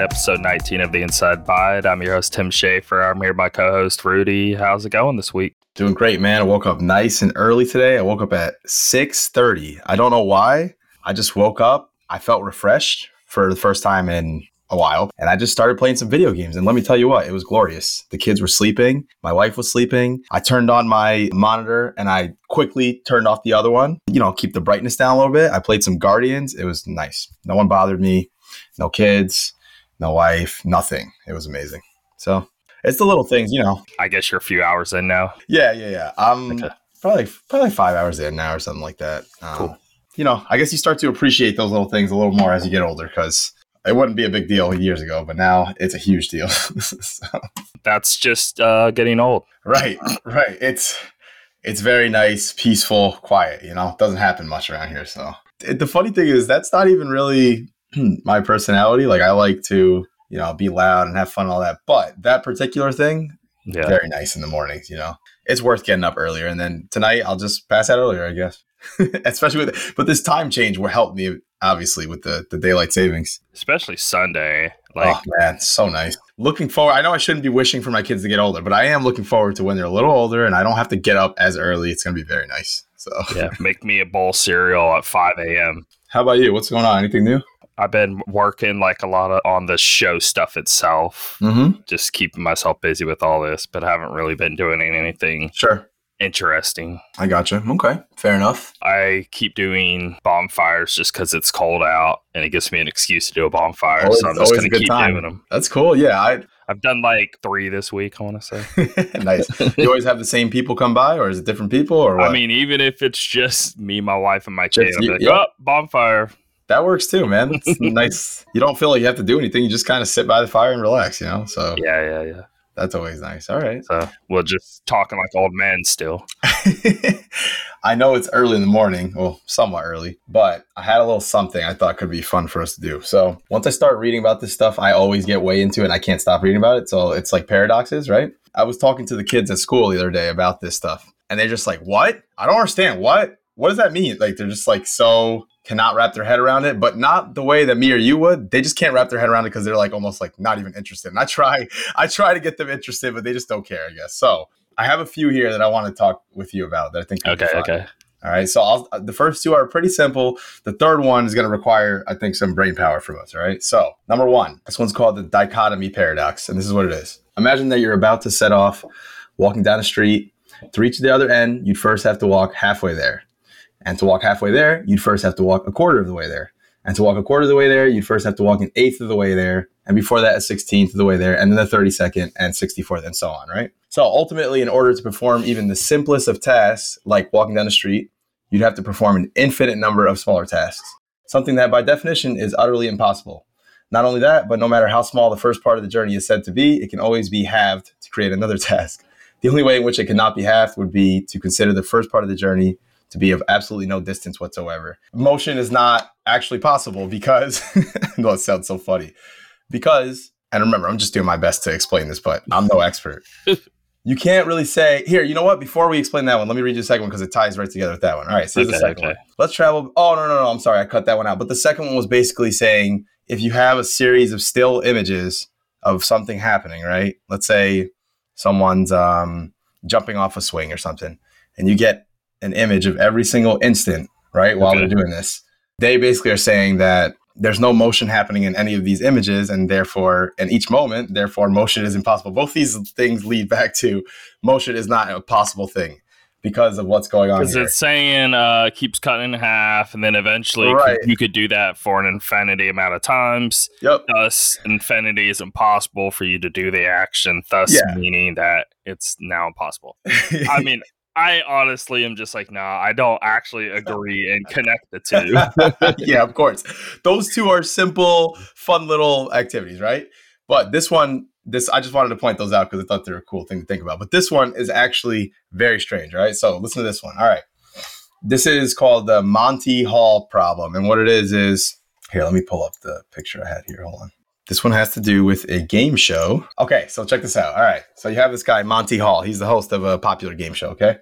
episode 19 of the Inside Bite. I'm your host, Tim Schaefer. I'm here with my co host, Rudy. How's it going this week? Doing great, man. I woke up nice and early today. I woke up at 6.30. I don't know why. I just woke up. I felt refreshed for the first time in a while. And I just started playing some video games. And let me tell you what, it was glorious. The kids were sleeping. My wife was sleeping. I turned on my monitor and I quickly turned off the other one. You know, keep the brightness down a little bit. I played some Guardians. It was nice. No one bothered me. No kids, no wife, nothing. It was amazing. So it's the little things, you know. I guess you're a few hours in now. Yeah, yeah, yeah. I'm okay. probably probably five hours in now or something like that. Um, cool. You know, I guess you start to appreciate those little things a little more as you get older because it wouldn't be a big deal years ago, but now it's a huge deal. so. That's just uh, getting old. Right, right. It's it's very nice, peaceful, quiet. You know, it doesn't happen much around here. So it, the funny thing is, that's not even really my personality. Like I like to, you know, be loud and have fun and all that. But that particular thing, yeah. very nice in the mornings. You know, it's worth getting up earlier, and then tonight I'll just pass out earlier, I guess. Especially with, but this time change will help me obviously with the the daylight savings. Especially Sunday. Oh, like, oh man, so nice. Looking forward. I know I shouldn't be wishing for my kids to get older, but I am looking forward to when they're a little older and I don't have to get up as early. It's gonna be very nice. So yeah, make me a bowl cereal at five a.m. How about you? What's going on? Anything new? I've been working like a lot of on the show stuff itself, mm-hmm. just keeping myself busy with all this, but I haven't really been doing anything. Sure interesting. I gotcha. Okay, fair enough. I keep doing bonfires just because it's cold out and it gives me an excuse to do a bonfire. Always, so I'm just going to keep time. doing them. That's cool. Yeah, I I've done like three this week. I want to say. nice. You always have the same people come by, or is it different people? Or what? I mean, even if it's just me, my wife, and my kid, I'm like, oh, bonfire. That works too, man. It's nice. You don't feel like you have to do anything. You just kind of sit by the fire and relax, you know. So yeah, yeah, yeah. That's always nice. All right. So we're just talking like old men still. I know it's early in the morning, well, somewhat early, but I had a little something I thought could be fun for us to do. So once I start reading about this stuff, I always get way into it and I can't stop reading about it. So it's like paradoxes, right? I was talking to the kids at school the other day about this stuff, and they're just like, What? I don't understand. What? What does that mean? Like, they're just like so cannot wrap their head around it, but not the way that me or you would. They just can't wrap their head around it because they're like almost like not even interested. And I try, I try to get them interested, but they just don't care, I guess. So I have a few here that I want to talk with you about that I think. Okay. Okay. All right. So I'll, uh, the first two are pretty simple. The third one is going to require, I think, some brain power from us. All right. So number one, this one's called the dichotomy paradox, and this is what it is. Imagine that you're about to set off, walking down a street. To reach the other end, you'd first have to walk halfway there. And to walk halfway there, you'd first have to walk a quarter of the way there. And to walk a quarter of the way there, you'd first have to walk an eighth of the way there. And before that, a 16th of the way there. And then the 32nd and 64th and so on, right? So ultimately, in order to perform even the simplest of tasks, like walking down the street, you'd have to perform an infinite number of smaller tasks, something that by definition is utterly impossible. Not only that, but no matter how small the first part of the journey is said to be, it can always be halved to create another task. The only way in which it cannot be halved would be to consider the first part of the journey to be of absolutely no distance whatsoever. Motion is not actually possible because, no, it sounds so funny. Because, and remember, I'm just doing my best to explain this, but I'm no expert. you can't really say, here, you know what? Before we explain that one, let me read you the second one because it ties right together with that one. All right, so okay, the second okay. one. Let's travel. Oh, no, no, no. I'm sorry. I cut that one out. But the second one was basically saying if you have a series of still images of something happening, right? Let's say someone's um, jumping off a swing or something, and you get an image of every single instant, right, while okay. they're doing this. They basically are saying that there's no motion happening in any of these images, and therefore, in each moment, therefore, motion is impossible. Both these things lead back to motion is not a possible thing because of what's going on. Because it's saying uh, keeps cutting in half, and then eventually right. you could do that for an infinity amount of times. Yep. Thus, infinity is impossible for you to do the action. Thus, yeah. meaning that it's now impossible. I mean, I honestly am just like, nah, I don't actually agree and connect the two. yeah, of course. Those two are simple, fun little activities, right? But this one, this I just wanted to point those out because I thought they're a cool thing to think about. But this one is actually very strange, right? So listen to this one. All right. This is called the Monty Hall problem. And what it is is here, let me pull up the picture I had here. Hold on. This one has to do with a game show. Okay, so check this out. All right. So you have this guy, Monty Hall. He's the host of a popular game show. Okay.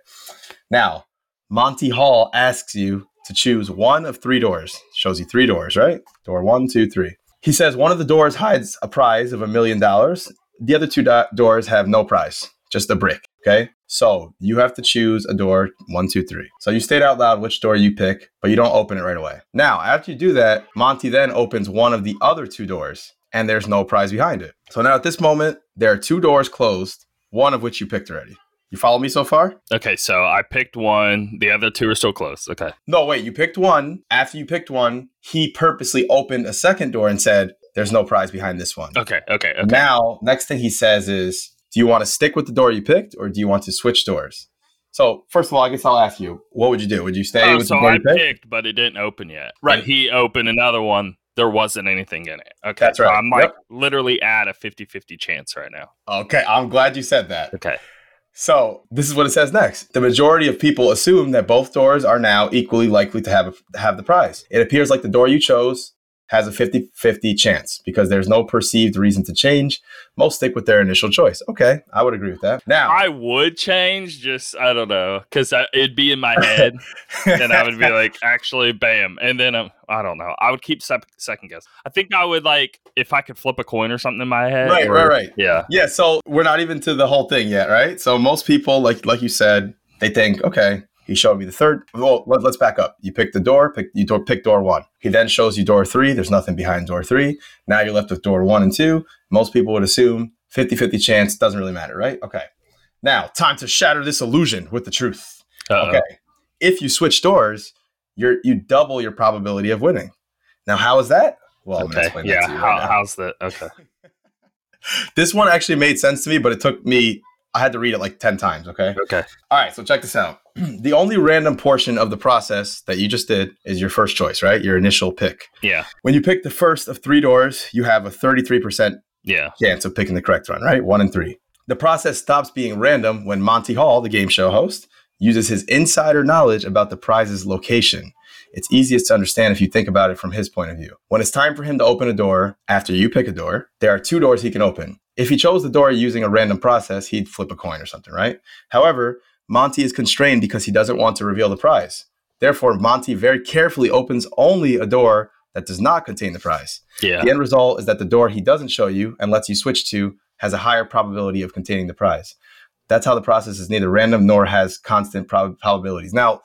Now, Monty Hall asks you to choose one of three doors. Shows you three doors, right? Door one, two, three. He says one of the doors hides a prize of a million dollars. The other two do- doors have no prize, just a brick. Okay. So you have to choose a door one, two, three. So you state out loud which door you pick, but you don't open it right away. Now, after you do that, Monty then opens one of the other two doors and there's no prize behind it. So now at this moment, there are two doors closed, one of which you picked already. You follow me so far? Okay, so I picked one. The other two are still closed. Okay. No, wait, you picked one. After you picked one, he purposely opened a second door and said, There's no prize behind this one. Okay, okay, okay. Now, next thing he says is, Do you want to stick with the door you picked or do you want to switch doors? So, first of all, I guess I'll ask you, what would you do? Would you stay Oh, with so the door I you picked? picked, but it didn't open yet. Right. And he opened another one. There wasn't anything in it. Okay. That's so right. I'm like Yep. literally at a 50 50 chance right now. Okay, I'm glad you said that. Okay. So this is what it says next. The majority of people assume that both doors are now equally likely to have have the prize. It appears like the door you chose has a 50-50 chance because there's no perceived reason to change. Most stick with their initial choice. Okay, I would agree with that. Now, I would change, just I don't know, because it'd be in my head, and I would be like, actually, bam, and then um, I don't know. I would keep sep- second guess. I think I would like if I could flip a coin or something in my head. Right, or- right, right. Yeah, yeah, so we're not even to the whole thing yet, right? So most people, like like you said, they think, okay, he showed me the third. Well, let, us back up. You pick the door, pick you door, pick door one. He then shows you door three. There's nothing behind door three. Now you're left with door one and two. Most people would assume 50-50 chance doesn't really matter, right? Okay. Now, time to shatter this illusion with the truth. Uh-oh. Okay. If you switch doors, you're you double your probability of winning. Now, how is that? Well, I'm gonna Okay. Yeah. you How, how's that? Okay. This one actually made sense to me, but it took me I had to read it like 10 times, okay? Okay. All right, so check this out. the only random portion of the process that you just did is your first choice, right? Your initial pick. Yeah. When you pick the first of three doors, you have a 33% Yeah. chance of picking the correct one, right? One and three. The process stops being random when Monty Hall, the game show host, uses his insider knowledge about the prize's location. It's easiest to understand if you think about it from his point of view. When it's time for him to open a door after you pick a door, there are two doors he can open. If he chose the door using a random process, he'd flip a coin or something, right? However, Monty is constrained because he doesn't want to reveal the prize. Therefore, Monty very carefully opens only a door that does not contain the prize. Yeah. The end result is that the door he doesn't show you and lets you switch to has a higher probability of containing the prize. That's how the process is neither random nor has constant prob- probabilities. Now,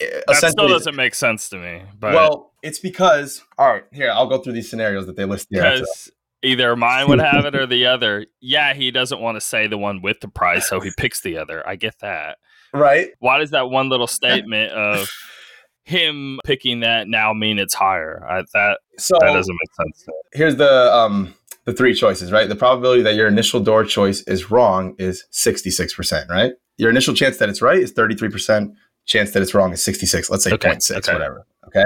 That still doesn't make sense to me. But well, it's because all right. Here, I'll go through these scenarios that they list here. because either mine would have it or the other. Yeah, he doesn't want to say the one with the prize, so he picks the other. I get that. Right? Why does that one little statement of him picking that now mean it's higher? I, that So that doesn't make sense. to me. here's the um the three choices, right? The probability that your initial door choice is wrong is 66%, right? Your initial chance that it's right is 33%. Chance that it's wrong is 66. Let's say Okay, 0.6, okay. whatever. Okay.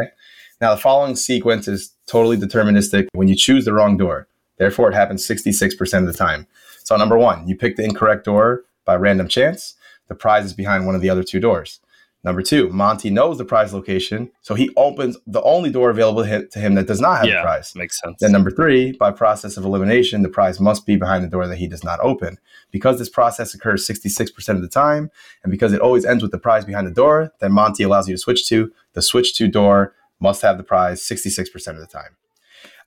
Now the following sequence is totally deterministic when you choose the wrong door. Therefore, it happens 66% of the time. So number one, you pick the incorrect door by random chance. The prize is behind one of the other two doors. Number two, Monty knows the prize location, so he opens the only door available to him- that does not have the Yeah, prize. makes sense. Then number three, by process of elimination, the prize must be behind the door that he does not open. Because this process occurs 66% of the time, and because it always ends with the prize behind the door, then Monty allows you to switch to the switch to door must have the prize 66% of the time.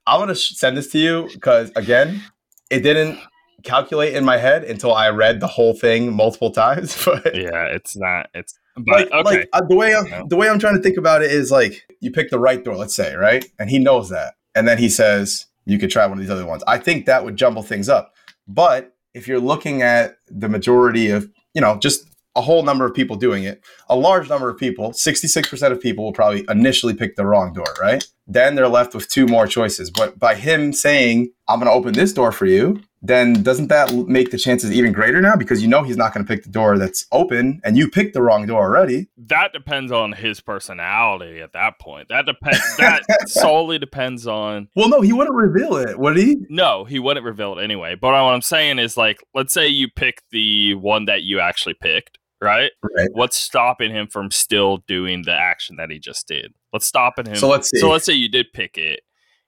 I'm gonna sh- send this to you because again, it didn't calculate in my head until I read the whole thing multiple times. But yeah, it's not. It's but like, okay. like uh, the way I'm No. the way I'm trying to think about it is like you pick the right door, let's say, right? And he knows that, and then he says you could try one of these other ones. I think that would jumble things up. But if you're looking at the majority of, you know, just a whole number of people doing it, a large number of people, 66% of people will probably initially pick the wrong door, right? Then they're left with two more choices. But by him saying, I'm going to open this door for you, then doesn't that make the chances even greater now? Because you know he's not going to pick the door that's open and you picked the wrong door already. that depends on his personality at that point. That depends. That solely depends on. Well, no, he wouldn't reveal it, would he? No, he wouldn't reveal it anyway. But what I'm saying is, like, let's say you pick the one that you actually picked, right? Right. What's stopping him from still doing the action that he just did? What's stopping him? So let's see. So let's say you did pick it.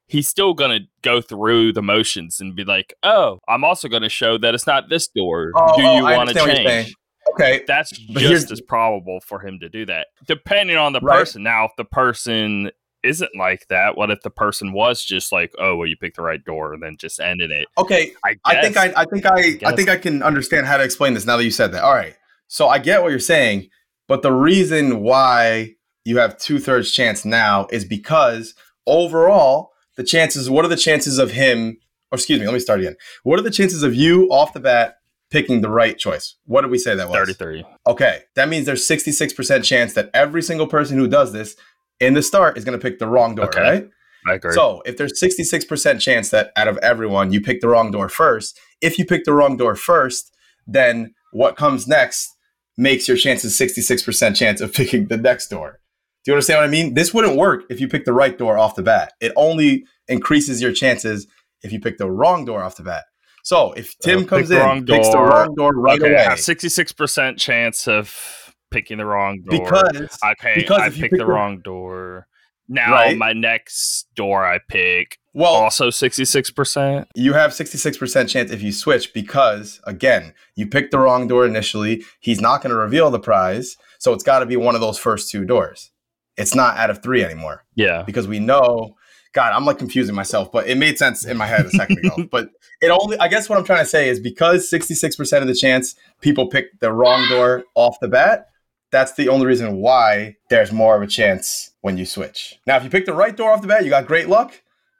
He's still gonna go through the motions and be like, "Oh, I'm also gonna show that it's not this door. Oh, Do oh, you I want to understand what you're saying. change?" Okay. That's just as probable for him to do that, depending on the Right. person. Now, if the person isn't like that? What if the person was just like, oh, well, you picked the right door, and then just ended it? Okay, I, I think I, I think I, I, guess. think I can understand how to explain this now that you said that. All right, so I get what you're saying, but the reason why you have two thirds chance now is because overall the chances. What are the chances of him? Or excuse me, let me start again. What are the chances of you off the bat picking the right choice? What did we say that was? 33. Okay, that means there's 66% chance that every single person who does this in the start is going to pick the wrong door, Okay. right? I agree. So if there's 66% chance that out of everyone you pick the wrong door first, if you pick the wrong door first, then what comes next makes your chances 66% chance of picking the next door. Do you understand what I mean? This wouldn't work if you pick the right door off the bat. It only increases your chances if you pick the wrong door off the bat. So if Tim comes in, picks the wrong door right okay, away have 66% chance of picking the wrong door. because okay, because I picked pick the wrong door. Now Right. my next door I pick well, also 66%. You have 66% chance if you switch because, again, you picked the wrong door initially. He's not going to reveal the prize. So it's got to be one of those first two doors. It's not out of three anymore Yeah. because we know. God, I'm like confusing myself, but it made sense in my head a second ago. But it only, I guess what I'm trying to say is because 66% of the chance people pick the wrong door off the bat, that's the only reason why there's more of a chance when you switch. Now, if you pick the right door off the bat, you got great luck,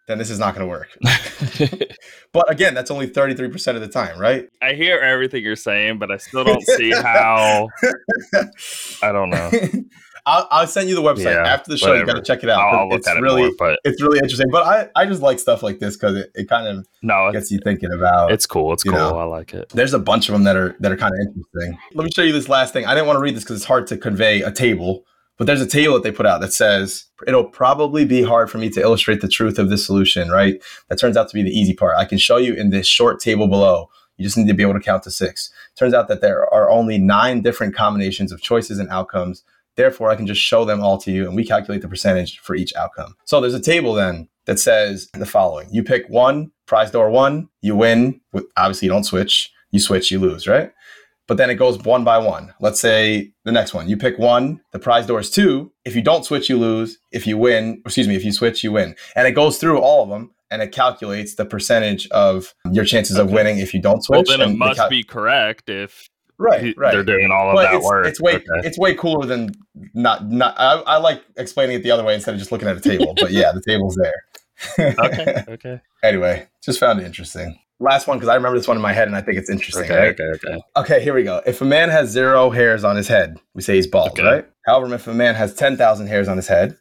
then this is not going to work. But again, that's only 33% of the time, right? I hear everything you're saying, but I still don't see how. I don't know. I'll, I'll send you the website Yeah, after the show. You got to check it out. I'll, I'll it's it really, more, but it's really interesting. But I, I just like stuff like this because it, it kind of no, gets you thinking about. it's cool. It's cool. know. I like it. There's a bunch of them that are that are kind of interesting. Let me show you this last thing. I didn't want to read this because it's hard to convey a table, but there's a table that they put out that says it'll probably be hard for me to illustrate the truth of this solution. Right? That turns out to be the easy part. I can show you in this short table below. You just need to be able to count to six. Turns out that there are only nine different combinations of choices and outcomes. Therefore, I can just show them all to you and we calculate the percentage for each outcome. So there's a table then that says the following. You pick one, prize door one, you win. With, obviously, you don't switch. You switch, you lose, right? But then it goes one by one. Let's say the next one. You pick one, the prize door is two. If you don't switch, you lose. If you win, excuse me, if you switch, you win. And it goes through all of them and it calculates the percentage of your chances of winning if you don't switch. Well, then it must cal- be correct if right, right. they're doing all of But that it's, work. it's way Okay. it's way cooler than not not. I, I like explaining it the other way instead of just looking at a table. but yeah, the table's there. okay. Okay. Anyway, just found it interesting. Last one because I remember this one in my head and I think it's interesting. Okay. right? Okay. Okay. Okay, here we go. If a man has zero hairs on his head, we say he's bald, Okay. right? However, if a man has 10,000 hairs on his head,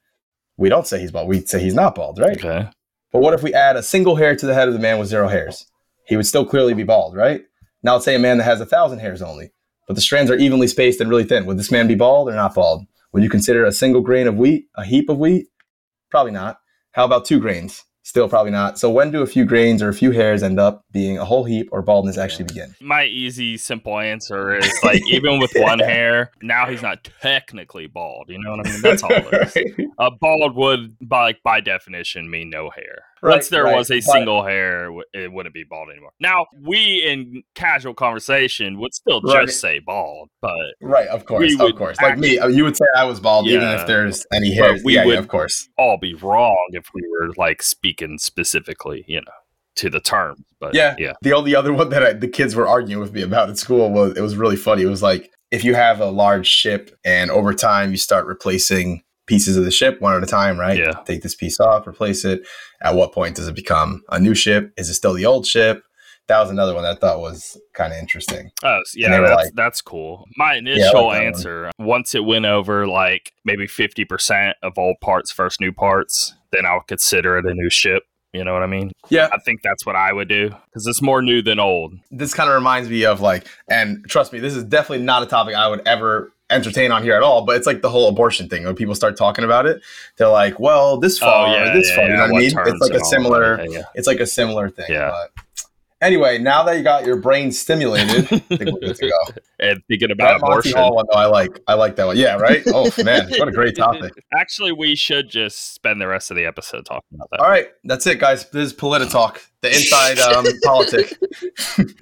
we don't say he's bald. We say he's not bald, right? Okay. But what if we add a single hair to the head of the man with zero hairs? He would still clearly be bald, right? Now let's say a man that has a thousand hairs only, but the strands are evenly spaced and really thin. Would this man be bald or not bald? Would you consider a single grain of wheat a heap of wheat? Probably not. How about two grains? Still probably not. So when do a few grains or a few hairs end up being a whole heap or baldness actually begin? My easy, simple answer is like even with one hair, now he's not technically bald. You know what I mean? That's all it is. A bald would, by like by definition, mean no hair. Once there right, was a but- single hair, it wouldn't be bald anymore. Now we, in casual conversation, would still just Right. say bald, but Right, of course, of course. Like me, you would say I was bald even if there's any hair. we yeah, would- yeah, of course. all be wrong if we were like speaking specifically, you know, to the terms. But Yeah. yeah, The only other one that I, the kids were arguing with me about at school was it was really funny. It was like if you have a large ship and over time you start replacing pieces of the ship one at a time, right? Yeah. Take this piece off, replace it. At what point does it become a new ship? Is it still the old ship? That was another one that I thought was kind of interesting. Oh, yeah, that's like- that's cool. My initial like that one. answer, once it went over like maybe fifty percent of old parts first new parts, then I'll consider it a new ship. You know what I mean? Yeah, I think that's what I would do because it's more new than old. this kind of reminds me of like, and trust me, this is definitely not a topic I would ever entertain on here at all. But it's like the whole abortion thing. When people start talking about it, they're like, "Well, this far, or this far." you know what I Oh, mean? It's like a similar. yeah, It's like a similar thing. Yeah. But anyway, now that you got your brain stimulated, I think we're good to go. and thinking about That abortion. Hall one, though, I like. I like that one. Yeah, right. Oh man, what a great topic. Actually, we should just spend the rest of the episode talking about that. All right, that's it, guys. This is Polita Talk. the inside um, politic.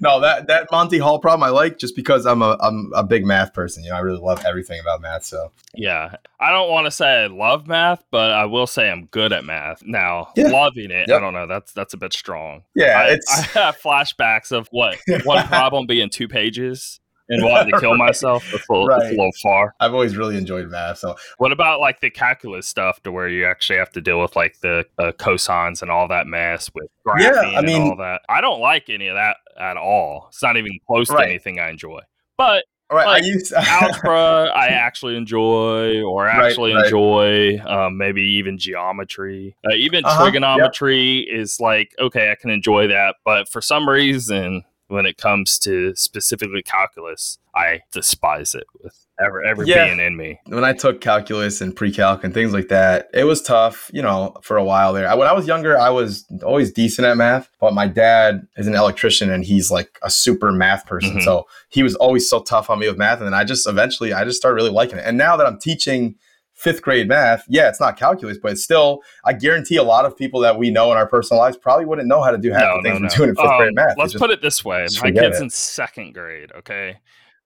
no, that that Monty Hall problem I like just because I'm a I'm a big math person. You know, I really love everything about math. So yeah, I don't want to say I love math, but I will say I'm good at math. Now, yeah. loving it, yep. I don't know. That's that's a bit strong. Yeah, I, I have flashbacks of what one problem being two pages and wanting to kill myself. That's a, little, right. a little far. I've always really enjoyed math. So, what about like the calculus stuff, to where you actually have to deal with like the uh, cosines and all that mess with graphing yeah, I mean, and all that? I don't like any of that at all. It's not even close right. to anything I enjoy. But Right, like, I use algebra. I actually enjoy, or actually right, enjoy, um, maybe even geometry, uh, even uh-huh, trigonometry yep. is like okay, I can enjoy that, but for some reason, when it comes to specifically calculus, I despise it with ever ever yeah. being in me. When I took calculus and pre-calc and things like that, it was tough, you know, for a while there. When I was younger, I was always decent at math, but my dad is an electrician and he's like a super math person. Mm-hmm. So he was always so tough on me with math and then I just eventually I just started really liking it. And now that I'm teaching fifth grade math, yeah, it's not calculus, but it's still, I guarantee a lot of people that we know in our personal lives probably wouldn't know how to do half no, the things no, no. we're doing in fifth um, grade math. Let's put it this way my kid's it. in second grade, okay?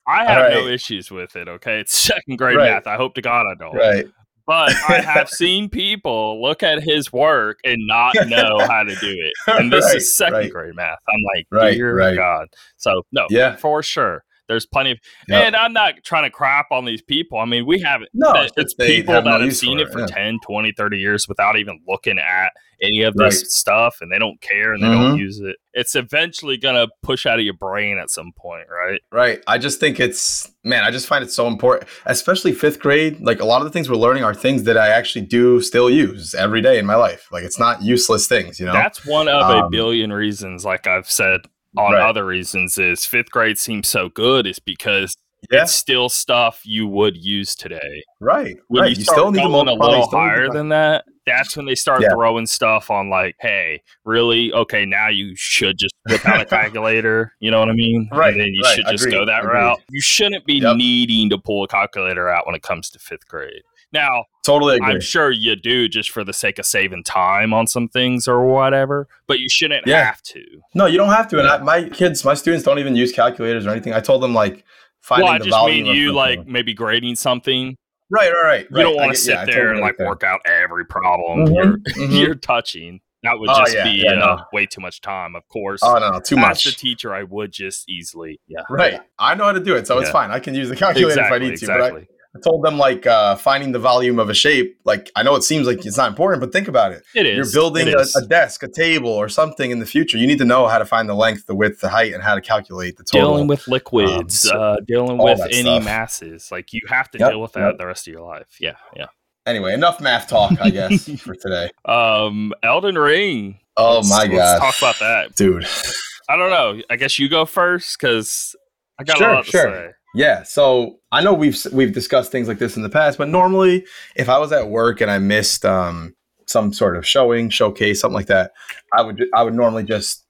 I have right. no issues with it, okay? It's second grade right. math. I hope to God I don't. Right. But I have seen people look at his work and not know how to do it. And this right, is second grade math. I'm like, dear God. So, no, yeah. for sure. There's plenty of, yep. and I'm not trying to crap on these people. I mean, we have no, it's people have that have seen it, for yeah. 10, 20, 30 years without even looking at any of this right. stuff and they don't care and they mm-hmm. don't use it. It's eventually going to push out of your brain at some point, right? Right. I just think it's, man, I just find it so important, especially fifth grade. Like a lot of the things we're learning are things that I actually do still use every day in my life. Like it's not useless things, you know? That's one of um, a billion reasons, like I've said on right. other reasons is fifth grade seems so good is because yeah. it's still stuff you would use today. Right. When right. you, you still need to a little higher than that, that's when they start yeah. throwing stuff on like, hey, really? Okay, now you should just whip out a calculator. You know what I mean? Right. And then you right. should just Agreed. go that Agreed. route. You shouldn't be yep. needing to pull a calculator out when it comes to fifth grade. Now, totally agree. I'm sure you do just for the sake of saving time on some things or whatever, but you shouldn't yeah. have to. No, you don't have to. And I, my kids, my students don't even use calculators or anything. I told them like finding well, I just mean you like maybe grading something. Right, right, right. You don't want to sit yeah, there and like work out every problem mm-hmm, you're, mm-hmm. you're touching. That would oh, just oh, yeah, be yeah, uh, no. way too much time, of course. Oh no, too much. As the teacher, I would just easily, yeah. Right. I know how to do it, so it's fine. I can use the calculator exactly, if I need to. Exactly. But I, I told them like uh, finding the volume of a shape. Like I know it seems like it's not important, but think about it. It is. You're building a, a, desk, a table, or something in the future. You need to know how to find the length, the width, the height, and how to calculate the total. Dealing with liquids, um, so uh, dealing with any stuff. masses. Like you have to yep, deal with that yep. the rest of your life. Yeah, yeah. Anyway, enough math talk, I guess, for today. Um, Elden Ring. Oh let's, my god! Let's talk about that, dude. I don't know. I guess you go first because I got sure, a lot to sure. say. Yeah, so I know we've we've discussed things like this in the past, but normally if I was at work and I missed um, some sort of showing, showcase, something like that, I would I would normally just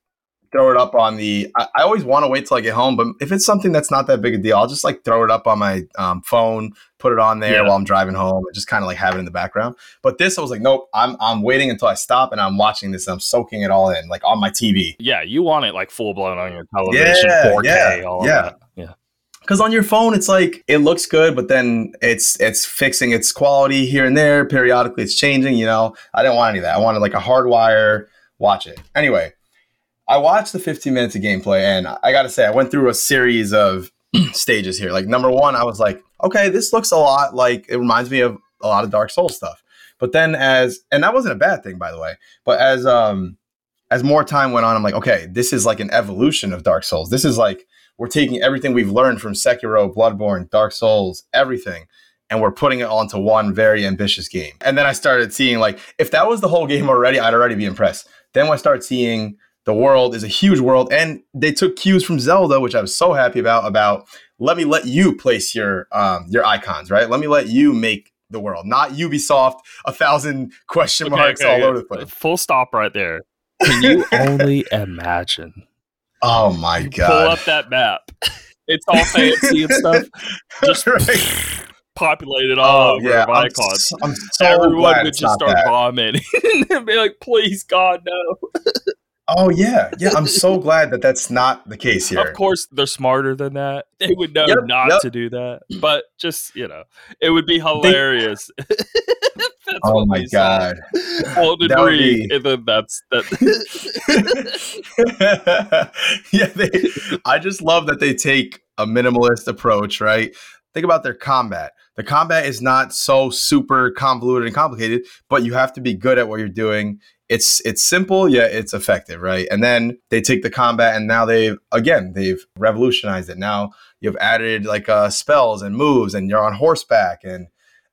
throw it up on the. I, I always want to wait till I get home, but if it's something that's not that big a deal, I'll just like throw it up on my um, phone, put it on there yeah. while I'm driving home, and just kind of like have it in the background. But this, I was like, nope, I'm I'm waiting until I stop and I'm watching this and I'm soaking it all in, like on my TV. Yeah, you want it like full blown on your television, yeah, 4K, yeah, all yeah. that. Because on your phone it's like it looks good but then it's it's fixing its quality here and there. Periodically it's changing you know? I didn't want any of that. I wanted like a hardwire. Watch it. Anyway i watched the 15 minutes of gameplay and i gotta say i went through a series of stages here. Like number one i was like okay this looks a lot like it reminds me of a lot of dark souls stuff. But then as and that wasn't a bad thing by the way but as um as more time went on i'm like okay this is like an evolution of dark souls. This is like we're taking everything we've learned from Sekiro, Bloodborne, Dark Souls, everything, and we're putting it onto one very ambitious game. And then I started seeing like if that was the whole game already, I'd already be impressed. Then I start seeing the world is a huge world, and they took cues from Zelda, which I was so happy about. About let me let you place your um, your icons, right? Let me let you make the world, not Ubisoft, a thousand question marks okay, all over the place. Full stop right there. Can you only imagine Oh my god! Pull up that map. It's all fancy and stuff. Just right. populated all oh, over yeah, icons. I'm, I'm so Everyone would just start that. vomiting and be like, "Please, God, no." Oh yeah, yeah. I'm so glad that that's not the case here. Of course, they're smarter than that. They would know yep, not yep. to do that. But just you know, it would be hilarious. They- oh my god! Well, that be... and then that's that. yeah, they, I just love that they take a minimalist approach. Right? Think about their combat. The combat is not so super convoluted and complicated, but you have to be good at what you're doing it's it's simple yet it's effective right and then they take the combat and now they've again they've revolutionized it now you've added like uh, spells and moves and you're on horseback and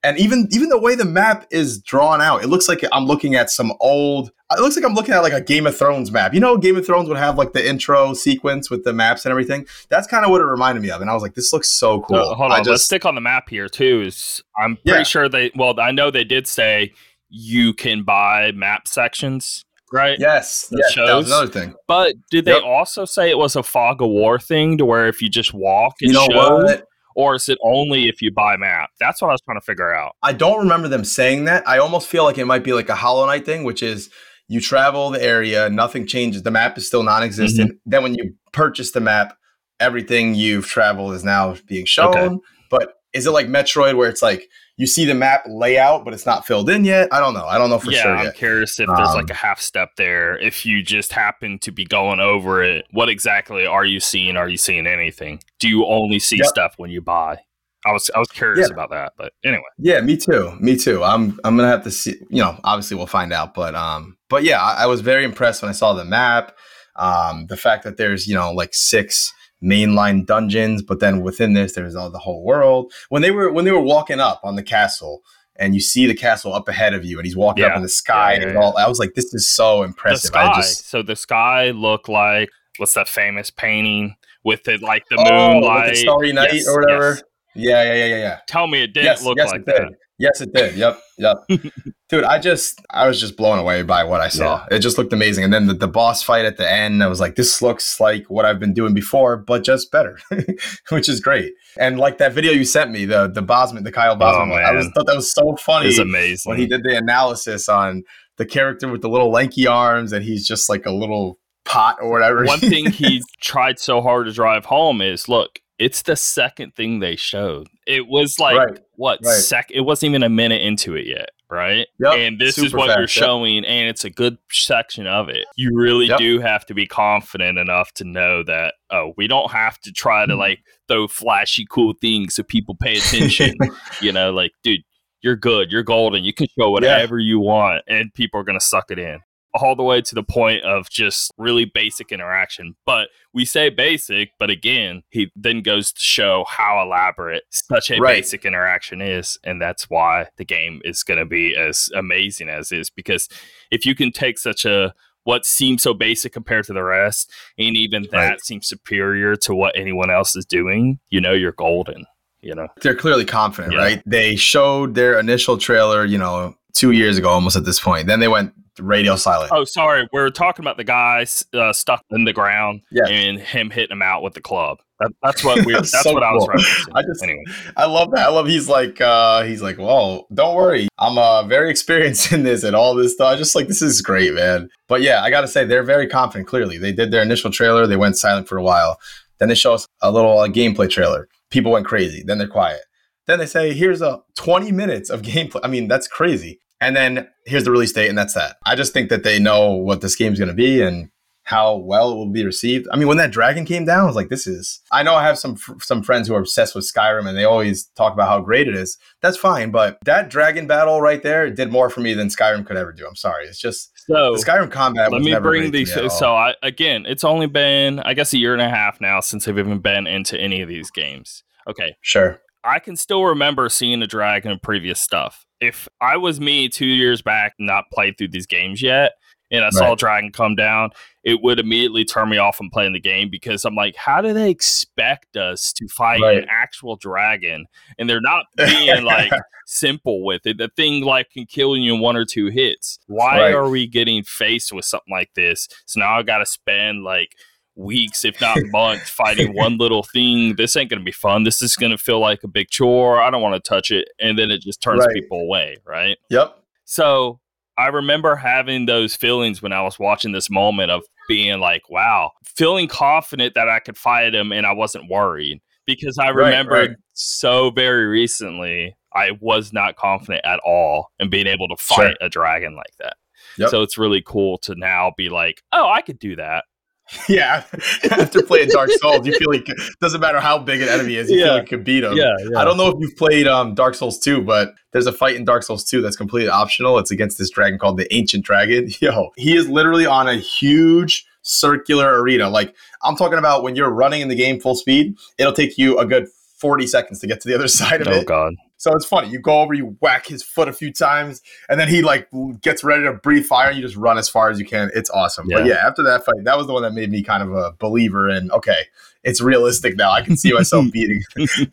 and even even the way the map is drawn out it looks like i'm looking at some old it looks like i'm looking at like a game of thrones map you know game of thrones would have like the intro sequence with the maps and everything that's kind of what it reminded me of and i was like this looks so cool uh, hold on just, let's stick on the map here too is i'm pretty yeah. sure they well i know they did say you can buy map sections right? Yes, yes shows. that was another thing. But did they also say it was a fog of war thing to where if you just walk and you know show, what? Or is it only if you buy map? That's what I was trying to figure out. I don't remember them saying that. I almost feel like it might be like a Hollow Knight thing, which is you travel the area, nothing changes, the map is still non-existent. Mm-hmm. Then when you purchase the map, everything you've traveled is now being shown. Okay. But is it like Metroid where it's like you see the map layout, but it's not filled in yet. I don't know. I don't know for sure. yeah, sure. I'm yet. curious if um, there's like um, a half step there. If you just happen to be going over it, what exactly are you seeing? Are you seeing anything? Do you only see yep. stuff when you buy? I was I was curious yeah. about that, but anyway. Yeah, me too. Me too. I'm I'm gonna have to see. You know, obviously we'll find out, but um, but yeah, I, I was very impressed when I saw the map. Um, the fact that there's you know like six mainline dungeons, but then within this there's all the whole world. When they were when they were walking up on the castle and you see the castle up ahead of you and he's walking yeah. up in the sky yeah, yeah, and all I was like, this is so impressive. The sky. Just, so the sky looked like what's that famous painting with it like the oh, moonlight, starry night yes, or whatever. Yes. Yeah, yeah, yeah, yeah, yeah. Tell me it didn't yes, look like that. Yes, it did. Yep, yep. Dude, I just I was just blown away by what I saw. Yeah. It just looked amazing. And then the, the boss fight at the end, I was like, this looks like what I've been doing before, but just better, which is great. And like that video you sent me, the the Bosman, the Kyle Bosman oh, I was, thought that was so funny. It's amazing when he did the analysis on the character with the little lanky arms, and he's just like a little pot or whatever. One thing he tried so hard to drive home is look, it's the second thing they showed. It was like right. what right. sec? It wasn't even a minute into it yet, right? Yep. And this Super is what fast, you're showing, yep. and it's a good section of it. You really yep. do have to be confident enough to know that oh, we don't have to try to mm-hmm. like throw flashy, cool things so people pay attention. you know, like dude, you're good, you're golden. You can show whatever yeah. you want, and people are gonna suck it in all the way to the point of just really basic interaction. But we say basic, but again, he then goes to show how elaborate such a right. basic interaction is. And that's why the game is going to be as amazing as is. Because if you can take such a what seems so basic compared to the rest, and even that right. seems superior to what anyone else is doing, you know, you're golden. You know, they're clearly confident, yeah. right? They showed their initial trailer, you know, two years ago almost at this point. Then they went radio silent. Oh, sorry. We're talking about the guy uh, stuck in the ground yeah. and him hitting him out with the club. That, that's what we. That's, that's so what cool. I was referencing. I just, anyway. I love that. I love. He's like, uh, he's like, well, don't worry. I'm uh, very experienced in this and all this stuff. I just like this is great, man. But yeah, I got to say they're very confident. Clearly, they did their initial trailer. They went silent for a while. Then they show us a little uh, gameplay trailer. People went crazy. Then they're quiet. Then they say, here's a 20 minutes of gameplay. I mean, that's crazy. And then here's the release date, and that's that. I just think that they know what this game's going to be and how well it will be received. I mean, when that dragon came down, I was like, "This is." I know I have some some friends who are obsessed with Skyrim, and they always talk about how great it is. That's fine, but that dragon battle right there did more for me than Skyrim could ever do. I'm sorry, it's just so the Skyrim combat. Let me bring these. So I, again, it's only been I guess a year and a half now since I've even been into any of these games. Okay, sure. I can still remember seeing a dragon in previous stuff if I was me two years back, not played through these games yet, and I right. saw Dragon come down, it would immediately turn me off from playing the game because I'm like, how do they expect us to fight right. an actual dragon? And they're not being like simple with it. The thing like can kill you in one or two hits. Why right. are we getting faced with something like this? So now I got to spend like weeks, if not months, fighting one little thing. This ain't going to be fun. This is going to feel like a big chore. I don't want to touch it. And then it just turns right. people away, right? Yep. So I remember having those feelings when I was watching this moment of being like, wow, feeling confident that I could fight him and I wasn't worried because I remember right, right. so very recently I was not confident at all in being able to fight sure. a dragon like that. Yep. So it's really cool to now be like, oh, I could do that. Yeah, after playing Dark Souls, you feel like it doesn't matter how big an enemy is, you yeah. feel like you can beat him. Yeah, yeah, I don't know if you've played um, Dark Souls 2, but there's a fight in Dark Souls 2 that's completely optional. It's against this dragon called the Ancient Dragon. Yo, he is literally on a huge circular arena. Like I'm talking about when you're running in the game full speed, it'll take you a good 40 seconds to get to the other side of oh, it. Oh god. So it's funny. You go over, you whack his foot a few times, and then he like gets ready to breathe fire, and you just run as far as you can. It's awesome. Yeah. But yeah, after that fight, that was the one that made me kind of a believer in. Okay, it's realistic now. I can see myself beating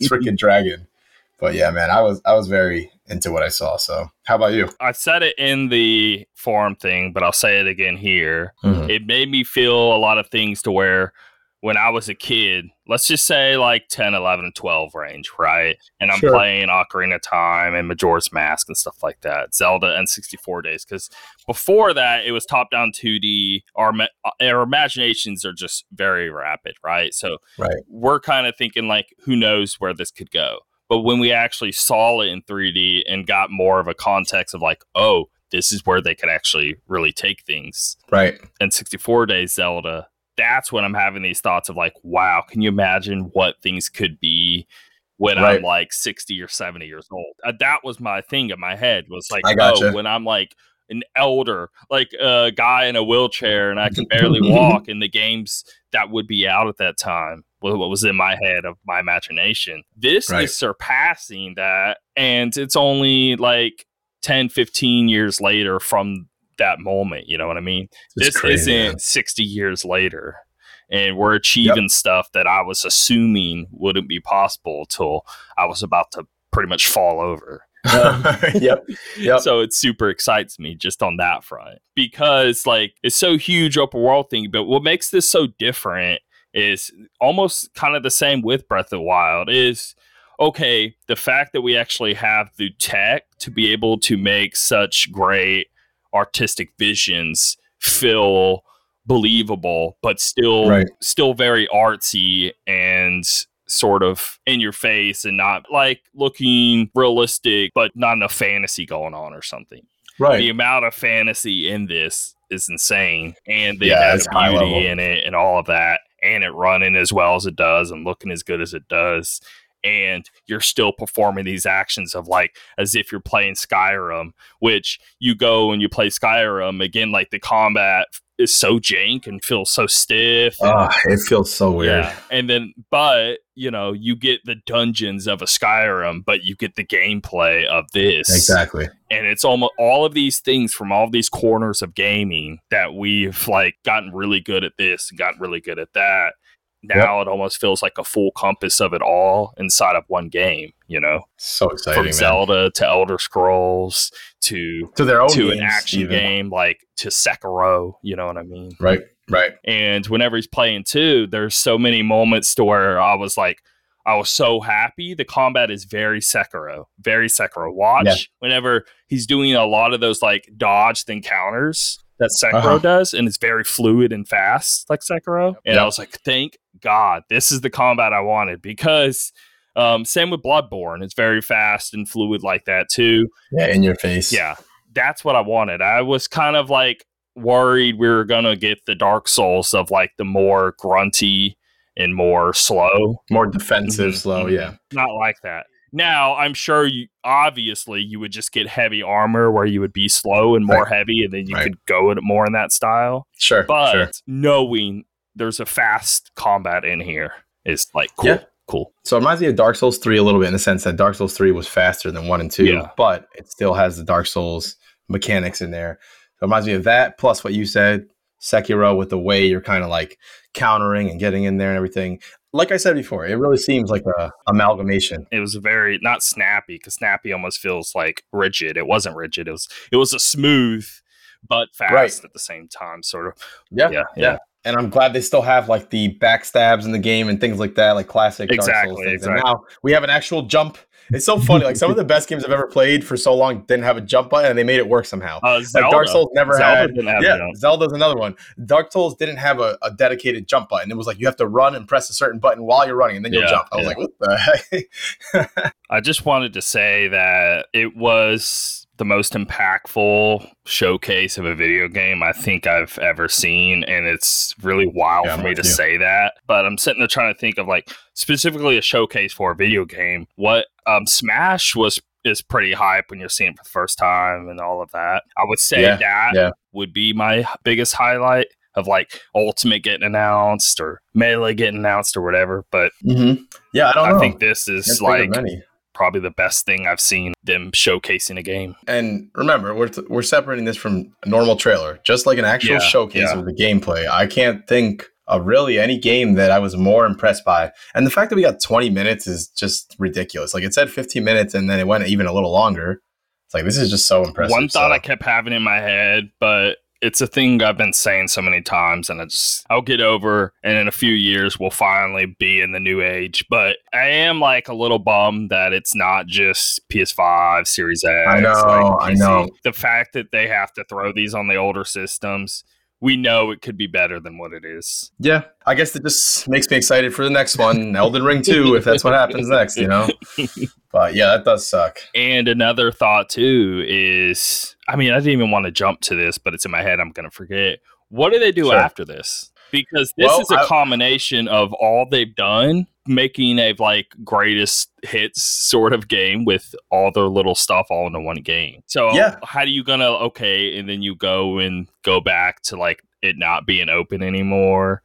freaking dragon. But yeah, man, I was I was very into what I saw. So how about you? I said it in the forum thing, but I'll say it again here. Mm-hmm. It made me feel a lot of things to where when I was a kid, let's just say like 10, 11, 12 range, right? And I'm sure. playing Ocarina of Time and Majora's Mask and stuff like that, Zelda N64 days. Because before that, it was top down 2D. Our, uh, our imaginations are just very rapid, right? So right. we're kind of thinking like, who knows where this could go? But when we actually saw it in 3D and got more of a context of like, oh, this is where they could actually really take things. Right. And 64 days Zelda that's when I'm having these thoughts of like, wow, can you imagine what things could be when right. I'm like 60 or 70 years old? Uh, that was my thing in my head was like, oh, when I'm like an elder, like a guy in a wheelchair and I can barely walk in the games that would be out at that time. What was in my head of my imagination. This right. is surpassing that. And it's only like 10, 15 years later from that moment. You know what I mean? It's this crazy, isn't man. 60 years later. And we're achieving yep. stuff that I was assuming wouldn't be possible till I was about to pretty much fall over. yep. Yep. So it super excites me just on that front because like it's so huge open world thing. But what makes this so different is almost kind of the same with Breath of the Wild is okay, the fact that we actually have the tech to be able to make such great artistic visions feel believable but still right. still very artsy and sort of in your face and not like looking realistic but not enough fantasy going on or something. Right. The amount of fantasy in this is insane and the yeah, amount of beauty in it and all of that and it running as well as it does and looking as good as it does and you're still performing these actions of like as if you're playing Skyrim, which you go and you play Skyrim again, like the combat is so jank and feels so stiff. And, oh, it feels so weird. Yeah. And then, but you know, you get the dungeons of a Skyrim, but you get the gameplay of this. Exactly. And it's almost all of these things from all these corners of gaming that we've like gotten really good at this and gotten really good at that now yep. it almost feels like a full compass of it all inside of one game you know so exciting from man. zelda to elder scrolls to to their own to an action even. game like to sekiro you know what i mean right right and whenever he's playing too there's so many moments to where i was like I was so happy. The combat is very Sekiro, very Sekiro. Watch yeah. whenever he's doing a lot of those like dodged encounters that Sekiro uh-huh. does, and it's very fluid and fast like Sekiro. And yep. I was like, thank God, this is the combat I wanted because um, same with Bloodborne, it's very fast and fluid like that too. Yeah, in your face. Yeah, that's what I wanted. I was kind of like worried we were gonna get the Dark Souls of like the more grunty and more slow, more defensive, mm-hmm. slow. Yeah, not like that. Now, I'm sure you obviously you would just get heavy armor where you would be slow and more right. heavy, and then you right. could go more in that style. Sure, but sure. knowing there's a fast combat in here is like cool. Yeah. Cool. So it reminds me of Dark Souls 3 a little bit in the sense that Dark Souls 3 was faster than 1 and 2, yeah. but it still has the Dark Souls mechanics in there. So it reminds me of that, plus what you said, Sekiro, with the way you're kind of like countering and getting in there and everything like I said before, it really seems like a amalgamation. It was very not snappy because snappy almost feels like rigid. It wasn't rigid. It was it was a smooth but fast right. at the same time, sort of. Yeah, yeah, yeah. And I'm glad they still have like the backstabs in the game and things like that, like classic exactly, Dark Souls things. Exactly. And now we have an actual jump. It's so funny. Like some of the best games I've ever played for so long didn't have a jump button, and they made it work somehow. Uh, like Dark Souls never Zelda had. yeah. Zelda's another one. Dark Souls didn't have a, a dedicated jump button. It was like you have to run and press a certain button while you're running, and then you'll Yeah, jump. I was yeah. like, what the heck? I just wanted to say that it was the most impactful showcase of a video game I think I've ever seen. And it's really wild Yeah, for me to you. say that. But I'm sitting there trying to think of like specifically a showcase for a video game. What um, Smash was is pretty hype when you're seeing it for the first time and all of that. I would say Yeah, that yeah. would be my biggest highlight of like Ultimate getting announced or Melee getting announced or whatever. But Mm-hmm. Yeah, I don't I know. think this is like. Probably the best thing I've seen them showcasing a game. And remember, we're t- we're separating this from a normal trailer, just like an actual Yeah, showcase yeah. of the gameplay. I can't think of really any game that I was more impressed by. And the fact that we got 20 minutes is just ridiculous. Like it said 15 minutes, and then it went even a little longer. It's like this is just so impressive. One thought so- I kept having in my head, but it's a thing I've been saying so many times, and I just I'll get over, and in a few years we'll finally be in the new age. But I am like a little bummed that it's not just PS5, Series X. I know, like I know. The fact that they have to throw these on the older systems, we know it could be better than what it is. yeah, I guess it just makes me excited for the next one, Elden Ring 2, if that's what happens next, you know? But yeah, that does suck. And another thought too is, I mean, I didn't even want to jump to this, but it's in my head. I'm going to forget. What do they do Sure. after this? Because this Well, is a I- combination of all they've done, making a like greatest hits sort of game with all their little stuff all into one game. So Yeah. how do you gonna okay, and then you go and go back to like it not being open anymore?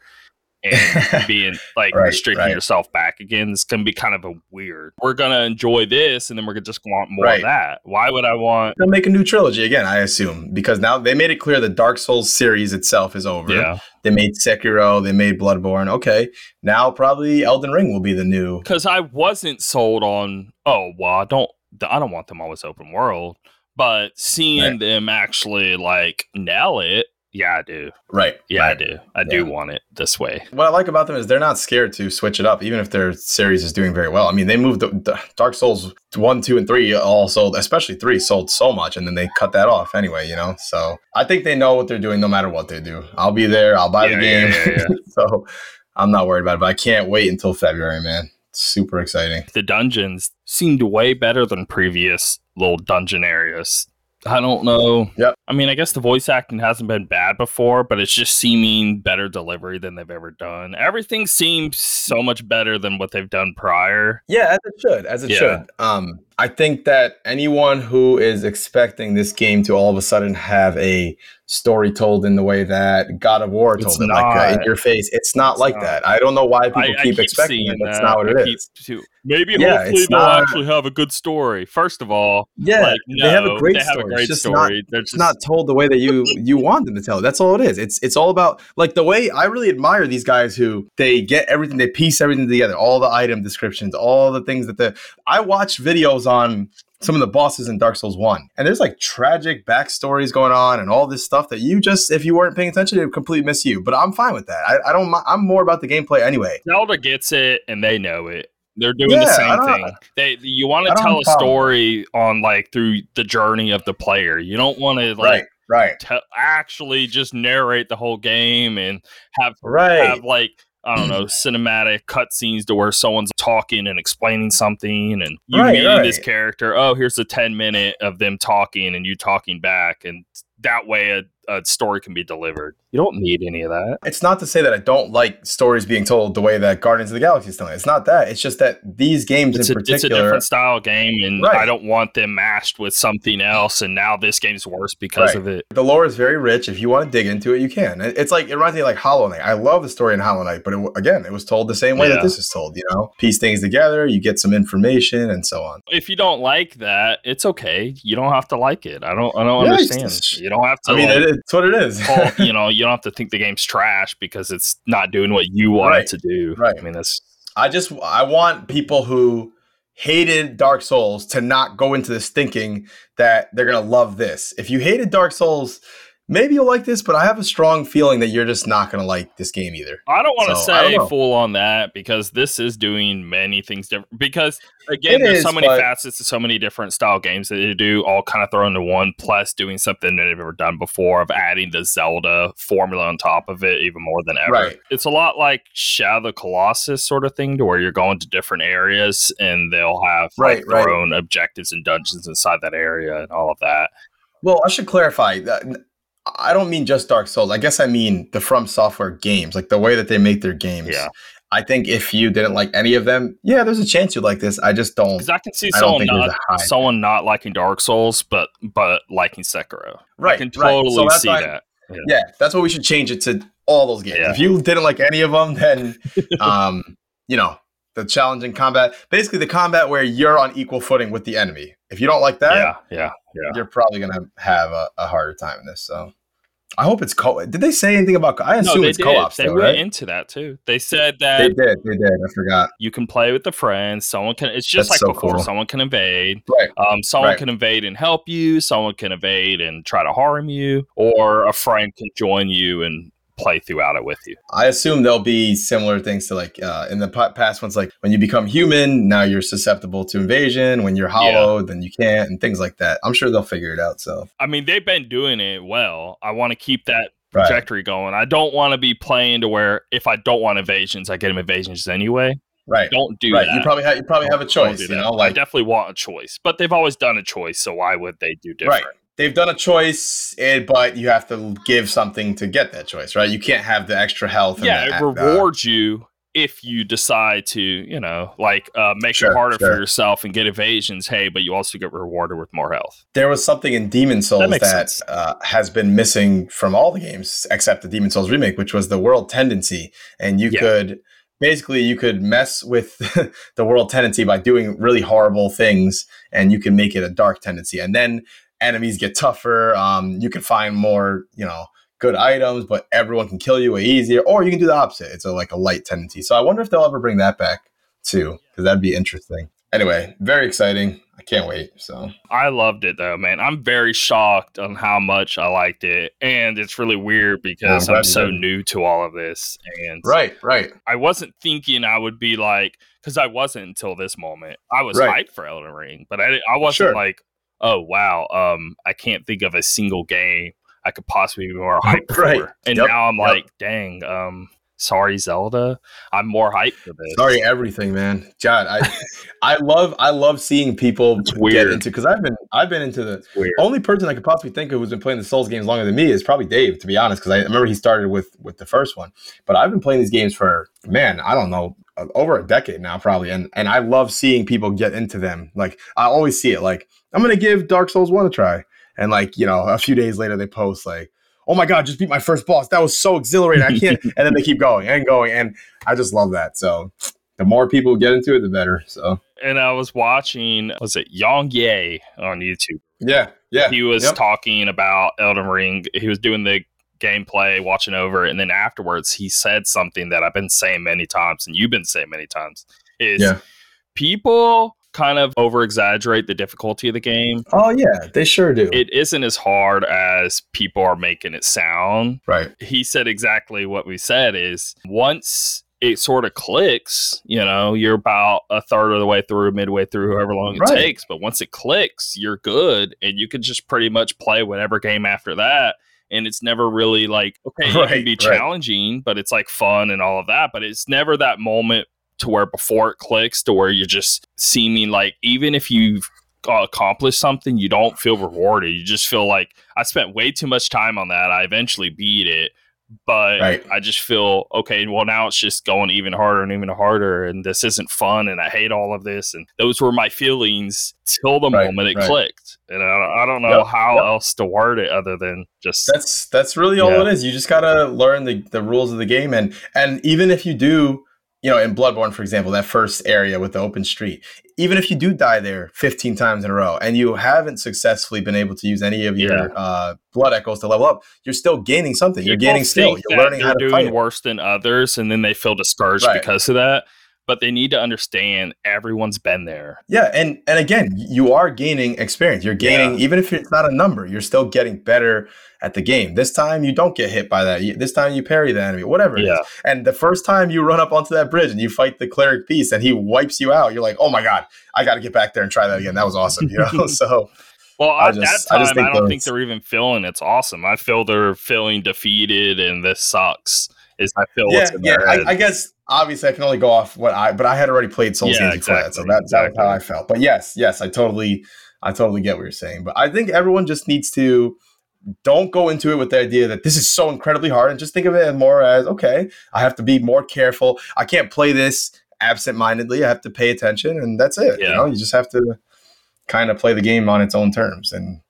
And being like Right, restricting right. yourself back again. It's gonna be kind of a weird. We're gonna enjoy this, and then we're gonna just want more Right. of that. Why would I want? They'll make a new trilogy again, I assume, because now they made it clear the Dark Souls series itself is over. Yeah, They made Sekiro, they made Bloodborne. Okay, now probably Elden Ring will be the new. because I wasn't sold on. Oh well, I don't. I don't want them always open world, but seeing them actually like nail it, yeah, I do. Right. Yeah, right. I do. I do want it this way. What I like about them is they're not scared to switch it up, even if their series is doing very well. I mean, they moved the, the Dark Souls one, two, and three all sold, especially three sold so much, and then they cut that off anyway. You know, so I think they know what they're doing, no matter what they do. I'll be there. I'll buy Yeah, the game. yeah, yeah. so I'm not worried about it. But I can't wait until February, man. Super exciting. The dungeons seemed way better than previous little dungeon areas. I don't know. Yep. I mean, I guess the voice acting hasn't been bad before, but it's just seeming better delivery than they've ever done. Everything seems so much better than what they've done prior. Yeah, as it should, as it Yeah. should. Um, I think that anyone who is expecting this game to all of a sudden have a story told in the way that God of War told It's it, like uh, in your face, it's not It's like not. that. I don't know why people I, I keep, keep expecting it. That's that. not what I it keep is. too- Maybe Yeah, hopefully they'll not- actually have a good story. First of all, Yeah, like they have a great they have story. a It's great just not- They're It's just not told the way that you you want them to tell. it. That's all it is. It's it's all about like the way I really admire these guys who they get everything, they piece everything together, all the item descriptions, all the things that the I watched videos on some of the bosses in Dark Souls 1. And there's like tragic backstories going on and all this stuff that you just, if you weren't paying attention, it would completely miss you. But I'm fine with that. I, I don't, I'm more about the gameplay anyway. Zelda gets it and they know it. They're doing Yeah, the same thing. They you want to tell a story on like through the journey of the player. You don't want to like right, right, actually just narrate the whole game and have right. have like I don't know cinematic cutscenes to where someone's talking and explaining something, and you Right, meeting this character. Oh, here's a ten minute of them talking and you talking back, and that way a, a story can be delivered. You don't need any of that. It's not to say that I don't like stories being told the way that Guardians of the Galaxy is telling. it. It's not that. It's just that these games It's in a, it's a different style game, and Right. I don't want them mashed with something else. And now this game's worse because Right. of it. the lore is very rich. If you want to dig into it, you can. It's like it reminds me of like Hollow Knight. I love the story in Hollow Knight, but it, again, it was told the same way Yeah. that this is told. You know, piece things together, you get some information, and so on. If you don't like that, it's okay. You don't have to like it. I don't. I don't Yeah, understand. you don't have to. I mean, like, it, it's what it is. call, you know, you don't have to think the game's trash because it's not doing what you want Right. it to do. Right. I mean, that's I just I want people who hated Dark Souls to not go into this thinking that they're gonna love this. If you hated Dark Souls, maybe you'll like this, but I have a strong feeling that you're just not going to like this game either. I don't want to so, say full on that because this is doing many things different. Because again, it there's is, so many facets to so many different style games that they do, all kind of thrown into one. Plus, doing something that they've never done before of adding the Zelda formula on top of it, even more than ever. Right. It's a lot like Shadow the Colossus sort of thing, to where you're going to different areas and they'll have right, like, their right. own objectives and dungeons inside that area and all of that. Well, I should clarify that I don't mean just Dark Souls. I guess I mean the From Software games, like the way that they make their games. Yeah. I think if you didn't like any of them, yeah, there's a chance you'd like this. I just don't. Because I can see I someone not someone not liking Dark Souls, but but liking Sekiro. Right. I can totally right. So see that. Yeah. yeah. that's what we should change it to. All those games. Yeah. If you didn't like any of them, then um, you know the challenging combat. Basically, the combat where you're on equal footing with the enemy. If you don't like that, yeah, yeah, yeah. you're probably gonna have a, a harder time in this. So I hope it's co. Did they say anything about? Co- I assume no, it's co-op. They went right? into that too. They said that they did. They did. I forgot. You can play with the friends. Someone can. It's just That's like so before. Cool. Someone can invade. Right. Um. Someone right. can invade and help you. Someone can invade and try to harm you, or a friend can join you and play throughout it with you. I assume there'll be similar things to like uh, in the past ones, like when you become human, now you're susceptible to invasion. When you're hollow, yeah. then you can't, and things like that. I'm sure they'll figure it out. So, I mean, they've been doing it well. I want to keep that trajectory right. going. I don't want to be playing to where if I don't want invasions, I get them invasions anyway. Right. Don't do right. that. You probably have you probably have a choice. You know, like I definitely want a choice, but they've always done a choice. So why would they do different? Right they've done a choice, eh, but you have to give something to get that choice, right? You can't have the extra health. Yeah, it uh, rewards uh, you if you decide to, you know, like uh, make sure, it harder sure. for yourself and get invasions. Hey, but you also get rewarded with more health. There was something in Demon's Souls that, that uh, has been missing from all the games except the Demon's Souls remake, which was the world tendency, and you yeah. could basically you could mess with the world tendency by doing really horrible things and you can make it a dark tendency and then enemies get tougher. Um, you can find more, you know, good items, but everyone can kill you way easier. Or you can do the opposite. It's a, like a light tendency. So I wonder if they'll ever bring that back too, because that'd be interesting. Anyway, very exciting. I can't wait. So I loved it though, man. I'm very shocked on how much I liked it, and it's really weird because I'm, I'm so new to all of this. And right, right. I wasn't thinking I would be like because I wasn't until this moment. I was right. hyped for Elden Ring, but I I wasn't sure. like oh wow, um, I can't think of a single game I could possibly be more hyped right. for. And yep. now I'm yep. like, dang, um, sorry Zelda, I'm more hyped for this. Sorry everything, man. John, I I love I love seeing people get into because I've been I've been into the only person I could possibly think of who's been playing the Souls games longer than me is probably Dave, to be honest, because I remember he started with with the first one. But I've been playing these games for man, I don't know, over a decade now probably and and I love seeing people get into them. Like I always see it like I'm gonna give Dark Souls 1 a try. And like you know a few days later they post like oh my god just beat my first boss. That was so exhilarating. I can't and then they keep going and going and I just love that. So the more people get into it the better so. And I was watching was it YongYea on YouTube? Yeah yeah he was yep. talking about Elden Ring. He was doing the gameplay, watching over, and then afterwards he said something that I've been saying many times, and you've been saying many times is yeah. people kind of over exaggerate the difficulty of the game. Oh yeah, they sure do. It isn't as hard as people are making it sound. Right. He said exactly what we said is once it sort of clicks, you know, you're about a third of the way through, midway through, however long it right. takes. But once it clicks, you're good and you can just pretty much play whatever game after that and it's never really like okay right, it can be challenging right. but it's like fun and all of that but it's never that moment to where before it clicks to where you're just seeming like even if you've accomplished something you don't feel rewarded. You just feel like i spent way too much time on that. I eventually beat it but right. I just feel okay. Well, now it's just going even harder and even harder, and this isn't fun, and I hate all of this. And those were my feelings till the right, moment it right. clicked, and I, I don't know yep, how yep. else to word it other than just that's that's really all yeah. it is. You just gotta learn the the rules of the game, and and even if you do you know, in Bloodborne, for example, that first area with the open street, even if you do die there 15 times in a row and you haven't successfully been able to use any of your yeah. uh, blood echoes to level up, you're still gaining something. You're gaining skill. You're learning how to doing fight. worse than others, and then they feel discouraged right. because of that. But they need to understand everyone's been there. Yeah, and and again, you are gaining experience. You're gaining, yeah. even if it's not a number, you're still getting better at the game. This time you don't get hit by that. This time you parry the enemy, whatever yeah. And the first time you run up onto that bridge and you fight the cleric beast and he wipes you out, you're like, oh my god, I got to get back there and try that again. That was awesome, you know. so. Well, at just, that time, I, I don't those... think they're even feeling it's awesome. I feel they're feeling defeated and this sucks. Is I feel yeah, yeah. I, I, guess obviously I can only go off what I, but I had already played Souls yeah, games exactly, that, so that, exactly. that's how I felt. But yes, yes, I totally, I totally get what you're saying. But I think everyone just needs to don't go into it with the idea that this is so incredibly hard and just think of it more as okay i have to be more careful i can't play this absent-mindedly i have to pay attention and that's it yeah. you know you just have to kind of play the game on its own terms and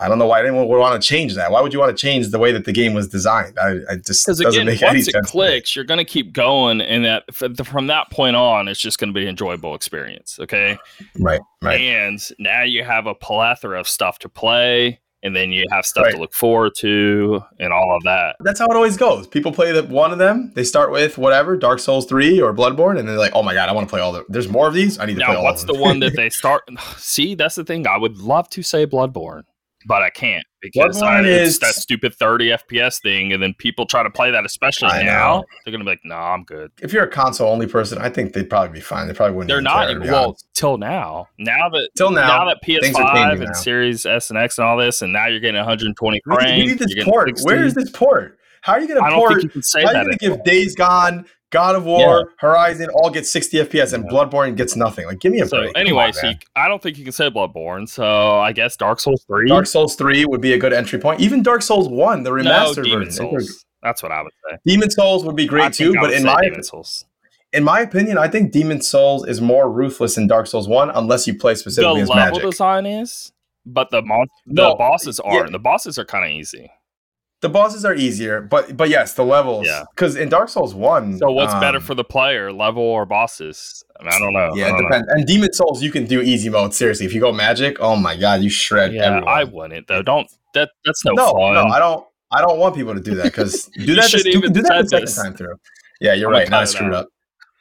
I don't know why anyone would want to change that. Why would you want to change the way that the game was designed? I, I just because again, once it clicks, you're going to keep going, and that from that point on, it's just going to be an enjoyable experience. Okay, right, right. And now you have a plethora of stuff to play and then you have stuff right. to look forward to and all of that. That's how it always goes. People play the one of them. They start with whatever Dark Souls three or Bloodborne, and they're like, "Oh my god, I want to play all the." There's more of these. I need to now, play all. What's the one that they start? See, that's the thing. I would love to say Bloodborne, but I can't because I, it's that stupid 30 FPS thing, and then people try to play that, especially I now. Know. They're gonna be like, "No, nah, I'm good." If you're a console only person, I think they'd probably be fine. They probably wouldn't. They're not. Care, well, till now, now that till now, now that PS5 and now. Series S and X and all this, and now you're getting 120 frames. We need this port. Where is this port? How are you going to port? How are you going to give Days Gone, God of War, yeah. Horizon all get 60 FPS, and Bloodborne gets nothing. Like, give me a so break. Anyway, on, so you, I don't think you can say Bloodborne. So I guess Dark Souls 3. Dark Souls 3 would be a good entry point. Even Dark Souls 1, the remastered no, version. Souls. That's what I would say. Demon's Souls would be great too, but in my Demon's Souls. In my opinion, I think Demon's Souls is more ruthless than Dark Souls 1 unless you play specifically the as level magic. design is, but the mon- the no, bosses aren't. Yeah. The bosses are kind of easy. The bosses are easier, but but yes, the levels. Yeah. Because in Dark Souls one. So what's um, better for the player, level or bosses? I, mean, I don't know. Yeah, it depends. Know. And Demon's Souls, you can do easy mode. Seriously, if you go magic, oh my god, you shred. Yeah, everyone. I wouldn't though. Don't that that's no, no fun. No, I don't. I don't want people to do that because do that. just, do, do that the second this. time through. Yeah, you're I'm right. Now I screwed up.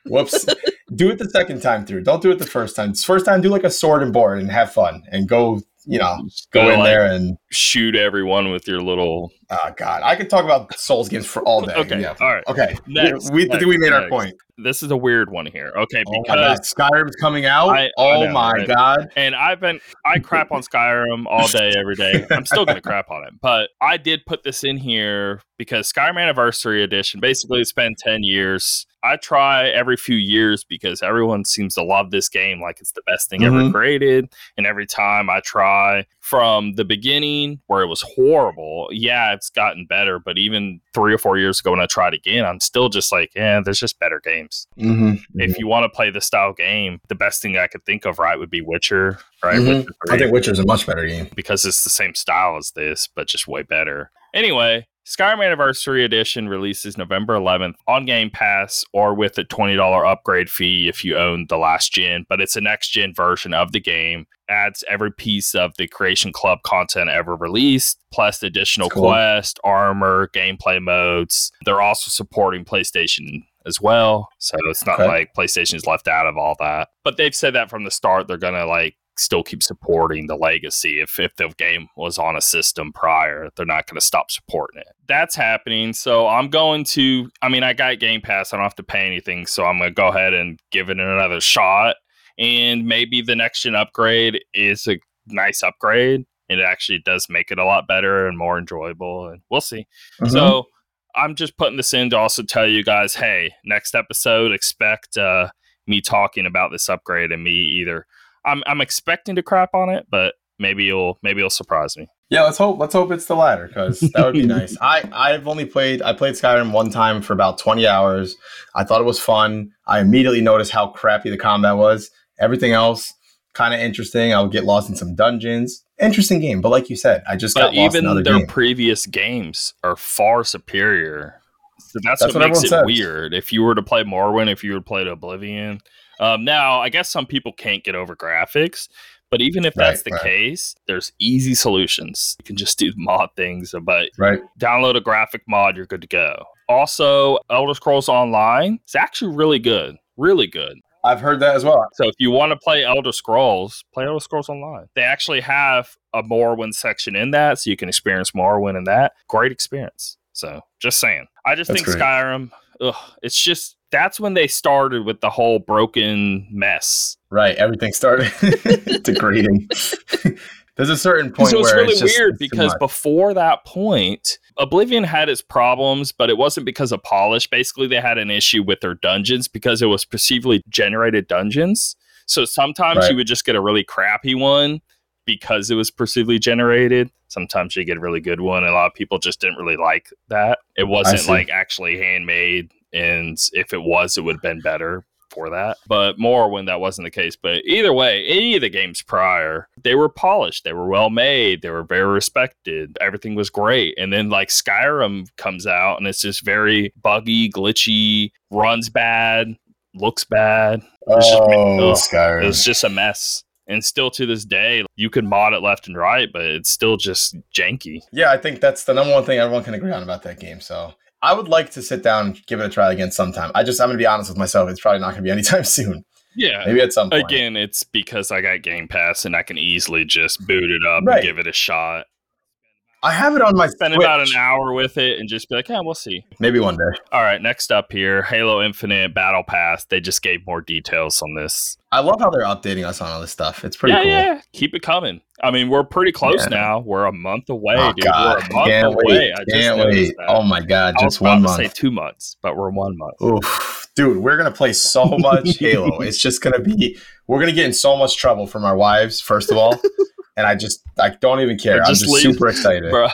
Whoops. do it the second time through. Don't do it the first time. First time, do like a sword and board and have fun and go you know, go, in like, there and shoot everyone with your little. Oh God, I could talk about Souls games for all day. okay, yeah. all right. Okay, next, we, next, we made next. our point. This is a weird one here. Okay, because oh Skyrim's coming out. I, oh know, my right? God! And I've been I crap on Skyrim all day, every day. I'm still gonna crap on it, but I did put this in here because Skyrim Anniversary Edition basically it's been ten years I try every few years because everyone seems to love this game like it's the best thing mm-hmm. ever created. And every time I try from the beginning where it was horrible, yeah, it's gotten better. But even three or four years ago when I tried again, I'm still just like, yeah, there's just better games. Mm-hmm. If mm-hmm. you want to play the style game, the best thing I could think of, right, would be Witcher, right? Mm-hmm. Witcher I think Witcher's a much better game because it's the same style as this, but just way better. Anyway, Skyrim Anniversary Edition releases November 11th on Game Pass or with a $20 upgrade fee if you own the last gen, but it's a next gen version of the game. Adds every piece of the Creation Club content ever released, plus additional cool. quest, armor, gameplay modes. They're also supporting PlayStation as well. So it's not okay. like PlayStation's left out of all that. But they've said that from the start they're going to like still keep supporting the legacy. If if the game was on a system prior, they're not going to stop supporting it. That's happening. So I'm going to. I mean, I got Game Pass. I don't have to pay anything. So I'm going to go ahead and give it another shot. And maybe the next gen upgrade is a nice upgrade. It actually does make it a lot better and more enjoyable. And we'll see. Mm-hmm. So I'm just putting this in to also tell you guys, hey, next episode, expect uh, me talking about this upgrade and me either I'm I'm expecting to crap on it, but maybe you'll maybe you'll surprise me. Yeah, let's hope let's hope it's the latter because that would be nice. I I've only played I played Skyrim one time for about 20 hours. I thought it was fun. I immediately noticed how crappy the combat was. Everything else kind of interesting. I would get lost in some dungeons. Interesting game, but like you said, I just but got lost even their game. previous games are far superior. So that's, that's what, what makes it says. weird. If you were to play Morrowind, if you were to play Oblivion, um, now, I guess some people can't get over graphics, but even if that's right, the right. case, there's easy solutions. You can just do mod things, but right. download a graphic mod, you're good to go. Also, Elder Scrolls Online is actually really good. Really good. I've heard that as well. So if you want to play Elder Scrolls, play Elder Scrolls Online. They actually have a Morrowind section in that, so you can experience Morrowind in that. Great experience. So just saying. I just That's think great. Skyrim, ugh, it's just that's when they started with the whole broken mess. Right. Everything started degrading. There's a certain point So it's where really it's just, weird because before that point, Oblivion had its problems, but it wasn't because of polish. Basically, they had an issue with their dungeons because it was perceivably generated dungeons. So sometimes Right. you would just get a really crappy one because it was perceivably generated. Sometimes you get a really good one. and A lot of people just didn't really like that. It wasn't like actually handmade, and if it was, it would have been better for that. But Morrowind that wasn't the case. But either way, any of the games prior, they were polished, they were well made, they were very respected. Everything was great. And then like Skyrim comes out and it's just very buggy, glitchy, runs bad, looks bad. It's just- Oh, ugh. Skyrim. It's just a mess. And still to this day, you can mod it left and right, but it's still just janky. Yeah, I think that's the number one thing everyone can agree on about that game. So I would like to sit down and give it a try again sometime. I just I'm gonna be honest with myself, it's probably not gonna be anytime soon. Yeah. Maybe at some point. Again, it's because I got Game Pass and I can easily just boot it up Right. and give it a shot. I have it on my Spend Switch. about an hour with it and just be like, yeah, we'll see. Maybe one day. All right, next up here, Halo Infinite Battle Pass. They just gave more details on this. I love how they're updating us on all this stuff. It's pretty yeah, cool. yeah, keep it coming. I mean, we're pretty close Yeah. now. We're a month away, Oh dude. god, we're a month can't away. wait! I just Can't wait! that. Oh my god, just one month. say two months, but we're one month. Oof, dude, we're gonna play so much Halo. It's just gonna be. We're gonna get in so much trouble from our wives, first of all, and I just I don't even care. Or I'm just just leave- super excited. Bruh.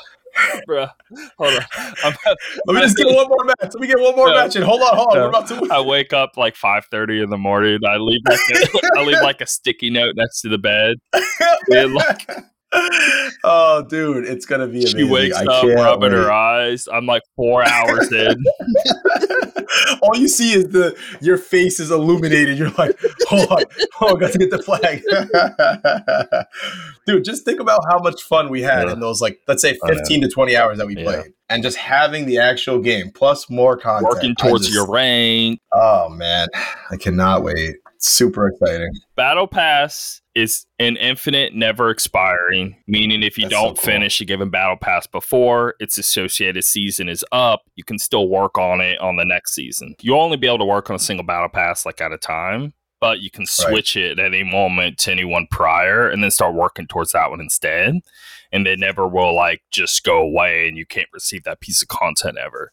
Bruh. Hold on. I'm, Let me just get one more match. Let me get one more No. match. And hold on, hold on. No. We're about to. I wake up like five thirty in the morning. I leave like a, I leave like a sticky note next to the bed. Yeah, like- oh, dude, it's gonna be amazing. She wakes I up, rubbing her eyes. I'm like four hours in. All you see is the your face is illuminated. You're like, hold on, oh, I got to get the flag, dude. Just think about how much fun we had Yeah. in those, like, let's say, 15 to 20 hours that we Yeah. played, and just having the actual game plus more content. Working towards just- your rank. Oh man, I cannot wait. Super exciting. Battle Pass is an infinite, never expiring. Meaning, if you That's don't cool. finish a given Battle Pass before its associated season is up, you can still work on it on the next season. You'll only be able to work on a single Battle Pass like at a time, but you can switch it at any moment to any one prior and then start working towards that one instead. And they never will like just go away and you can't receive that piece of content ever.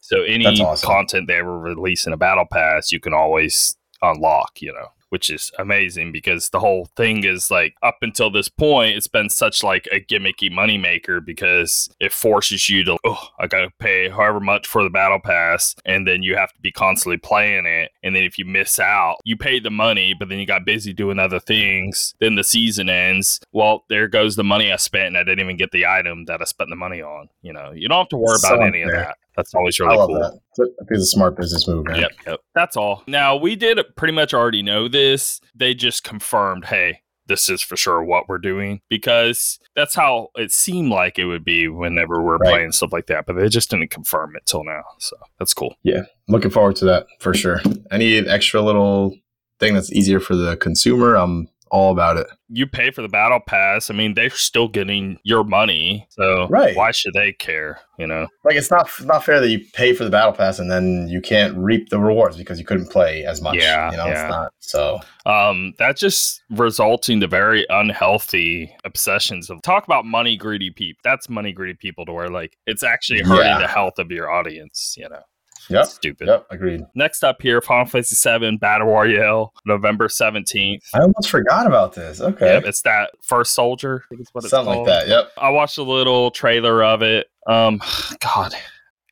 So any awesome. content they ever release in a battle pass, you can always unlock, you know, which is amazing because the whole thing is like up until this point, it's been such like a gimmicky moneymaker because it forces you to, oh, I got to pay however much for the battle pass. And then you have to be constantly playing it. And then if you miss out, you pay the money, but then you got busy doing other things. Then the season ends. Well, there goes the money I spent and I didn't even get the item that I spent the money on. You know, you don't have to worry So about any of that. That's always I really love cool. that. I think it's a smart business move, man. Yep, yep. That's all. Now we did pretty much already know this. They just confirmed, hey, this is for sure what we're doing because that's how it seemed like it would be whenever we're Right. playing stuff like that. But they just didn't confirm it till now, so that's cool. Yeah, looking forward to that for sure. Any extra little thing that's easier for the consumer, I'm all about it. You pay for the battle pass. I mean, they're still getting your money, so Right. why should they care? You know? Like it's not not fair that you pay for the battle pass and then you can't reap the rewards because you couldn't play as much. Yeah, you know, yeah. it's not. So um, that just resulting to very unhealthy obsessions of talk about money greedy people. That's money greedy people to where like it's actually hurting Yeah. the health of your audience. You know, yep, stupid. yep, agreed. Next up here, Final Fantasy VII Battle Royale, November seventeenth. I almost forgot about this. Okay, Yep, it's that first soldier. I think it's what it's something like that. Yep. I watched a little trailer of it. Um, God,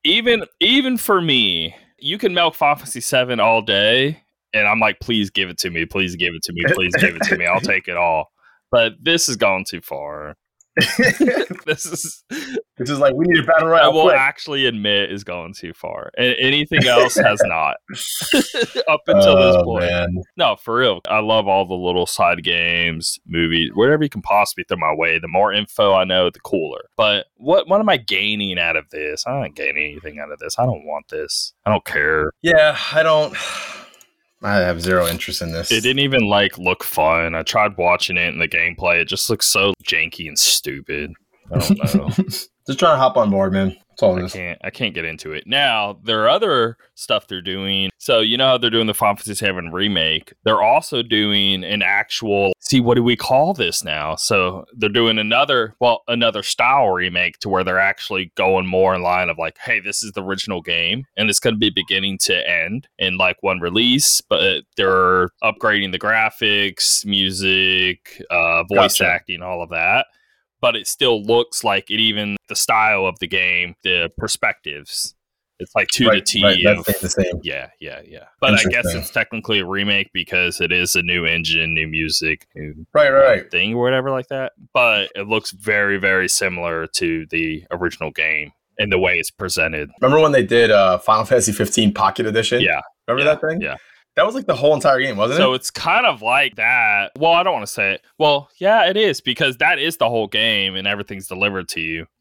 even even for me, you can milk Final Fantasy Seven all day, and I'm like, please give it to me, please give it to me, please give it to me. I'll take it all. But this has gone too far. This is, this is like we need a battle I will quick. actually admit, is going too far. And anything else has not up until this Oh, point. man. No, for real. I love all the little side games, movies, whatever you can possibly throw my way. The more info I know, the cooler. But what what am I gaining out of this? I don't gain anything out of this. I don't want this. I don't care. Yeah, I don't. I have zero interest in this. It didn't even like look fun. I tried watching it in the gameplay. It just looks so janky and stupid. I don't know. Just trying to hop on board, man. That's all I is. can't. I can't get into it now. There are other stuff they're doing. So you know how they're doing the Final Fantasy VII remake. They're also doing an actual. See, what do we call this now? So they're doing another, well, another style remake to where they're actually going more in line of like, hey, this is the original game, and it's going to be beginning to end in like one release. But they're upgrading the graphics, music, uh, voice Gotcha. acting, all of that but it still looks like it even the style of the game, the perspectives. It's like to the Right, T right, of the same. yeah, yeah, yeah. But I guess it's technically a remake because it is a new engine, new music, new Right, right, right. thing or whatever like that. But it looks very, very similar to the original game in the way it's presented. Remember when they did uh, Final Fantasy 15 Pocket Edition? Yeah. Remember yeah, that thing? Yeah. That was like the whole entire game, wasn't So it? So it's kind of like that. Well, I don't want to say it. Well, yeah, it is because that is the whole game and everything's delivered to you.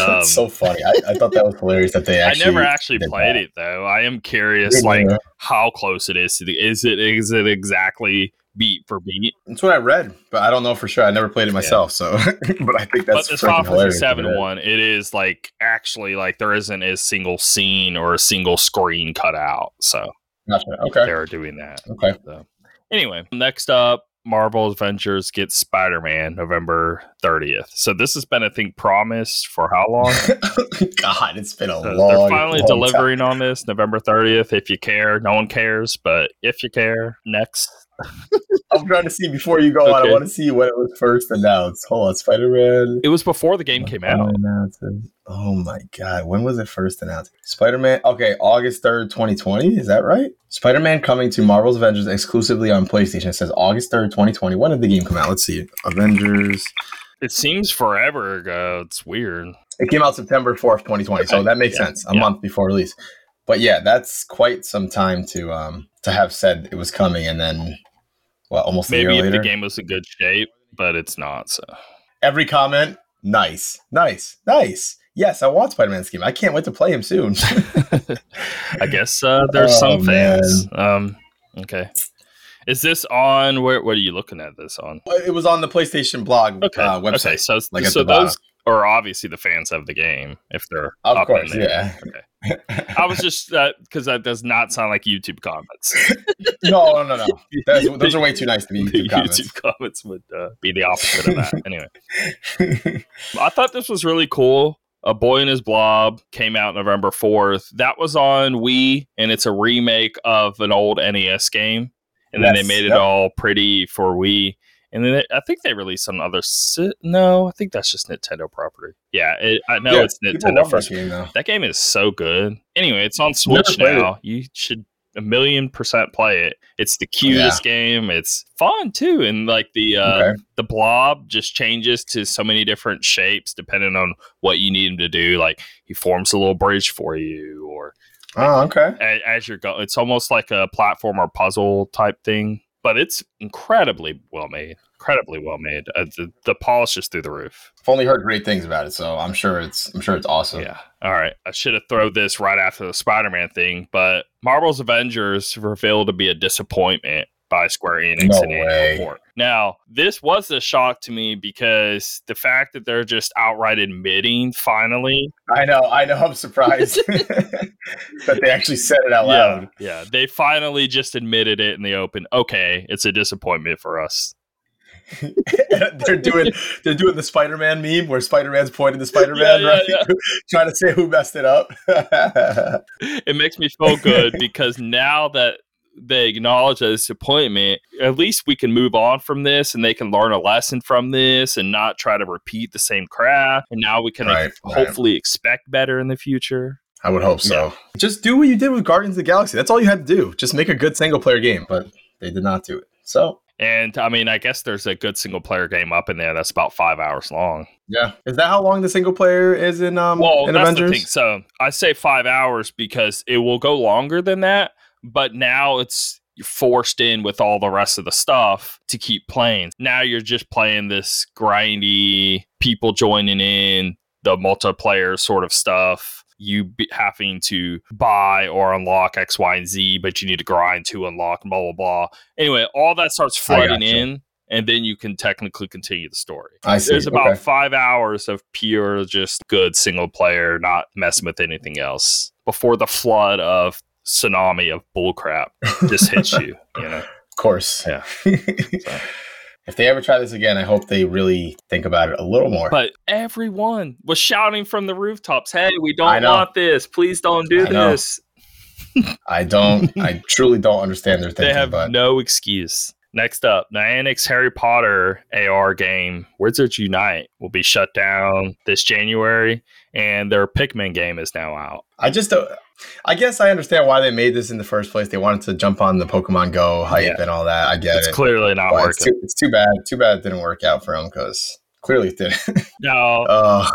Um, so funny. I, I thought that was hilarious that they actually. I never actually played that. it though. I am curious, like how close it is to the. Is it is it exactly beat for beat? That's what I read, but I don't know for sure. I never played it myself, so. but I think that's but this Final Fantasy. Seven one, it is like actually like there isn't a single scene or a single screen cut out. So Gotcha. Okay. they're doing that. Okay. So anyway, next up, Marvel Avengers gets Spider Man November thirtieth. So this has been, I think, promised for how long? God, it's been a So long. they're finally long delivering on this November 30th. If you care, no one cares, but if you care, next. I'm trying to see before you go on. I want to see when it was first announced. Hold on, Spider Man. It was before the game came out. Oh my god, when was it first announced? Spider Man. Okay, August third, 2020. Is that right? Spider Man coming to Marvel's Avengers exclusively on PlayStation. It says August third, 2020. When did the game come out? Let's see. Avengers. It seems forever ago. It's weird. It came out September 4th, 2020. So that makes yeah, sense. A yeah. month before release. But yeah, that's quite some time to um to have said it was coming and then well almost Maybe if the game was in good shape, but it's not. So Every comment, nice, nice, nice. Yes, I want Spider Man's game. I can't wait to play him soon. I guess uh, there's Oh, some fans. Um, okay. Is this on? Where? What are you looking at this on? it was on the PlayStation blog Okay. uh, website. Okay. So, like so those are obviously the fans of the game if they're Of course, yeah. Okay. I was just because that does not sound like YouTube comments. no, no, no, no. That's, those are way too nice to be YouTube comments. YouTube comments would uh, be the opposite of that. Anyway, I thought this was really cool. A Boy and His Blob came out November 4th. That was on Wii, and it's a remake of an old NES game. And then they made it yep. all pretty for Wii. And then it, I think they released some other. Si- no, I think that's just Nintendo property. Yeah, it, I know Yeah, it's Nintendo love that first. game, though. That game is so good. Anyway, it's on Switch played it. now. You should a million percent play it. It's the cutest game. It's fun too, and like the uh, Okay. the blob just changes to so many different shapes depending on what you need him to do. Like he forms a little bridge for you, or Oh, okay. as, as you're going, it's almost like a platform or puzzle type thing. But it's incredibly well made. Incredibly well made. Uh, the, the polish is through the roof. I've only heard great things about it, so I'm sure it's I'm sure it's awesome. Yeah. All right. I should have thrown this right after the Spider Man thing, but Marvel's Avengers revealed to be a disappointment by Square Enix No in way. report. Now, this was a shock to me because the fact that they're just outright admitting finally. I know, I know. I'm surprised that they actually said it out Yeah. loud. Yeah. They finally just admitted it in the open. Okay, it's a disappointment for us. they're doing they're doing the Spider-Man meme where Spider-Man's pointing to Spider-Man, Yeah, yeah, right? Trying to say who messed it up. it makes me feel good because now that they acknowledge a disappointment, at least we can move on from this and they can learn a lesson from this and not try to repeat the same crap. And now we can Right, right. hopefully expect better in the future. I would hope so. Just do what you did with Guardians of the Galaxy. That's all you had to do. Just make a good single player game, but they did not do it. So And I mean, I guess there's a good single player game up in there that's about five hours long. yeah, is that how long the single player is in um Well, in that's Avengers? the thing. So I say five hours because it will go longer than that, but now it's forced in with all the rest of the stuff to keep playing. Now you're just playing this grindy people joining in the multiplayer sort of stuff. you be having to buy or unlock X, Y, and Z, but you need to grind to unlock blah blah blah. Anyway, all that starts flooding in, and then you can technically continue the story. I see. There's about Okay. five hours of pure, just good single player, not messing with anything else before the flood of tsunami of bullcrap just hits you. You know, Of course. Yeah. if they ever try this again, I hope they really think about it a little more. but everyone was shouting from the rooftops, "Hey, we don't know. want this! Please don't do I this!" I don't. I truly don't understand their They have but no excuse. Next up, Niantic's Harry Potter AR game Wizards Unite will be shut down this January, and their Pikmin game is now out. I just don't. I guess I understand why they made this in the first place. They wanted to jump on the Pokemon Go hype Yeah. and all that. I get It's it. clearly not But it's working. too, it's too bad. Too bad it didn't work out for them because clearly it didn't. Now, uh,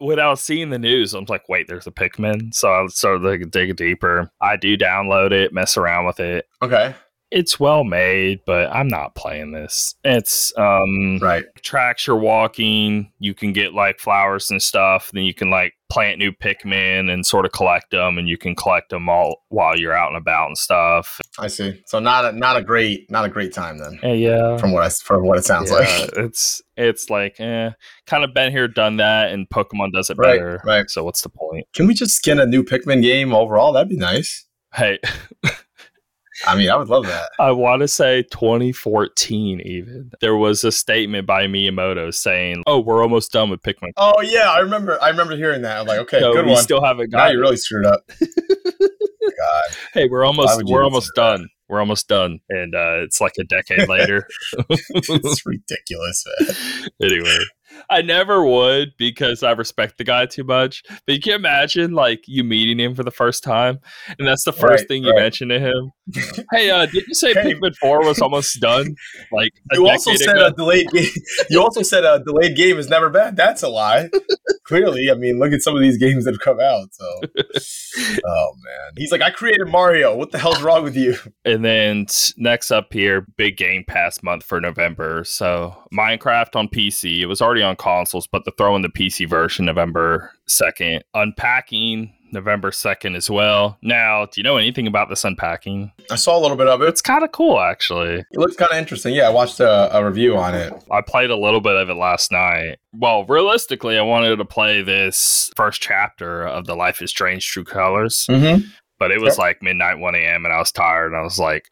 without seeing the news, I'm like, wait, there's a Pikmin. So I started to dig deeper. I do download it, mess around with it. okay. It's well made, but I'm not playing this. It's um Right. tracks you're walking. You can get like flowers and stuff. Then you can like plant new Pikmin and sort of collect them, and you can collect them all while you're out and about and stuff. I see. So not a not a great not a great time then. And yeah, From what I from what it sounds yeah, like. it's it's like eh, kind of been here, done that, and Pokemon does it Right, better. right. So what's the point? Can we just skin a new Pikmin game overall? That'd be nice. Hey, I mean, I would love that. I want to say 2014. Even there was a statement by Miyamoto saying, "Oh, we're almost done with Pikmin. Oh yeah, I remember. I remember hearing that. I'm like, okay, No, good we one. still haven't now you it. really screwed up. God, Hey, we're almost we're almost say that? done. We're almost done, and uh, it's like a decade later. it's ridiculous, man. anyway, I never would because I respect the guy too much. But you can imagine like you meeting him for the first time, and that's the first Right, thing you right. mention to him. Hey, uh, did you say Hey. Pikmin Four was almost done? Like You also said ago? a delayed game. You also said a delayed game is never bad. That's a lie. Clearly, I mean, look at some of these games that have come out. So, oh man, he's like, I created Mario. What the hell's wrong with you? And then next up here, big Game Pass month for November. So Minecraft on PC. It was already on consoles, but they're throwing the PC version November 2nd. Unpacking November 2nd as well. Now, do you know anything about this unpacking? I saw a little bit of it. It's kind of cool, actually. It looks kind of interesting. Yeah, I watched a, a review on it. I played a little bit of it last night. Well, realistically, I wanted to play this first chapter of the Life is Strange True Colors, Mm-hmm. but it was like midnight, 1 a.m., and I was tired. And I was like,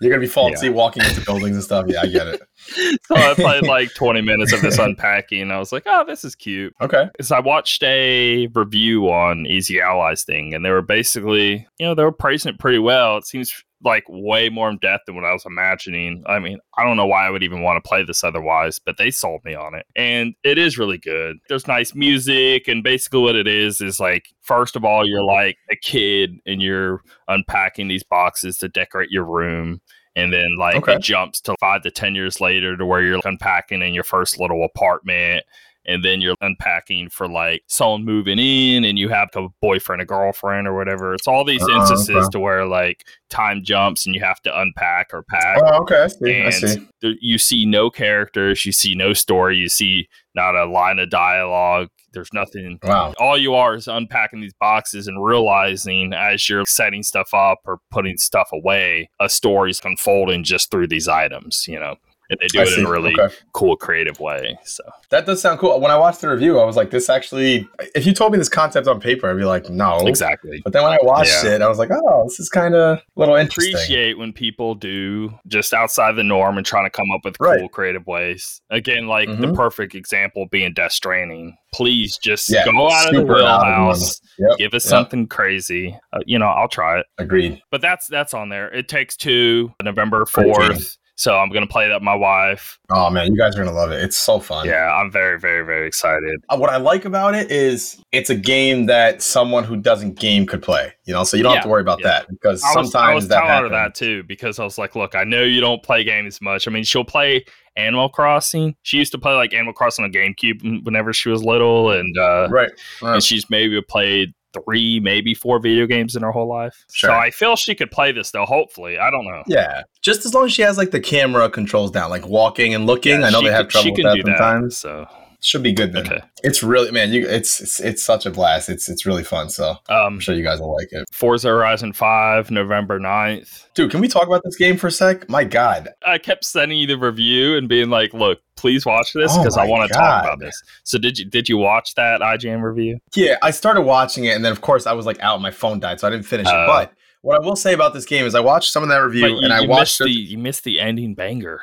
You're gonna be faulty Yeah. walking into buildings and stuff. Yeah, I get it. so I played like 20 minutes of this unpacking. I was like, oh, this is cute. Okay. So I watched a review on Easy Allies thing, and they were basically, you know, they were praising it pretty well. It seems like way more in depth than what I was imagining. I mean, I don't know why I would even want to play this otherwise, but they sold me on it. And it is really good. There's nice music, and basically what it is is like, first of all, you're like a kid and you're unpacking these boxes to decorate your room. And then, like, Okay. it jumps to five to 10 years later to where you're unpacking in your first little apartment and then you're unpacking for like someone moving in and you have a boyfriend, a girlfriend, or whatever. It's all these Uh, instances okay. to where like time jumps and you have to unpack or pack. Oh, okay. I see. I see. there, you see no characters, you see no story, you see not a line of dialogue. There's nothing. Wow. All you are is unpacking these boxes and realizing as you're setting stuff up or putting stuff away, a story's unfolding just through these items, you know. And they do I it in a really Okay. cool, creative way. So That does sound cool. When I watched the review, I was like, this actually, if you told me this concept on paper, I'd be like, no. exactly. But then when I watched Yeah. it, I was like, oh, this is kind of a little interesting. appreciate when people do just outside the norm and trying to come up with cool creative ways. Again, like the Mhm. perfect example being Death Stranding. Please just Yeah, go out of the super out of the normal. wheelhouse. Yep. Give us Yep. something crazy. Uh, you know, I'll try it. Agreed. But that's that's on there. It takes two, November fourth. So I'm gonna play that with my wife. Oh man, you guys are gonna love it. It's so fun. Yeah, I'm very, very, very excited. Uh, What I like about it is it's a game that someone who doesn't game could play. You know, so you don't have to worry about yeah. that because I was, sometimes I was that telling her that too because I was like, look, I know you don't play games much. I mean, she'll play Animal Crossing. She used to play like Animal Crossing on GameCube whenever she was little, and uh, Right. right. and she's maybe played three, maybe four video games in her whole life. Sure. So I feel she could play this though. Hopefully, I don't know. Yeah, just as long as she has like the camera controls down, like walking and looking. Yeah, I know they have could- trouble she with can that sometimes. So should be good then. Okay. It's really man, you it's, it's it's such a blast. It's it's really fun. So um, I'm sure you guys will like it. Forza Horizon 5, November 9th. Dude, can we talk about this game for a sec? My God. I kept sending you the review and being like, look, please watch this because oh I want to talk about this. So did you did you watch that IGN review? Yeah, I started watching it and then of course I was like out, my phone died, so I didn't finish uh, it. But what I will say about this game is I watched some of that review you, and I watched the you missed the ending banger.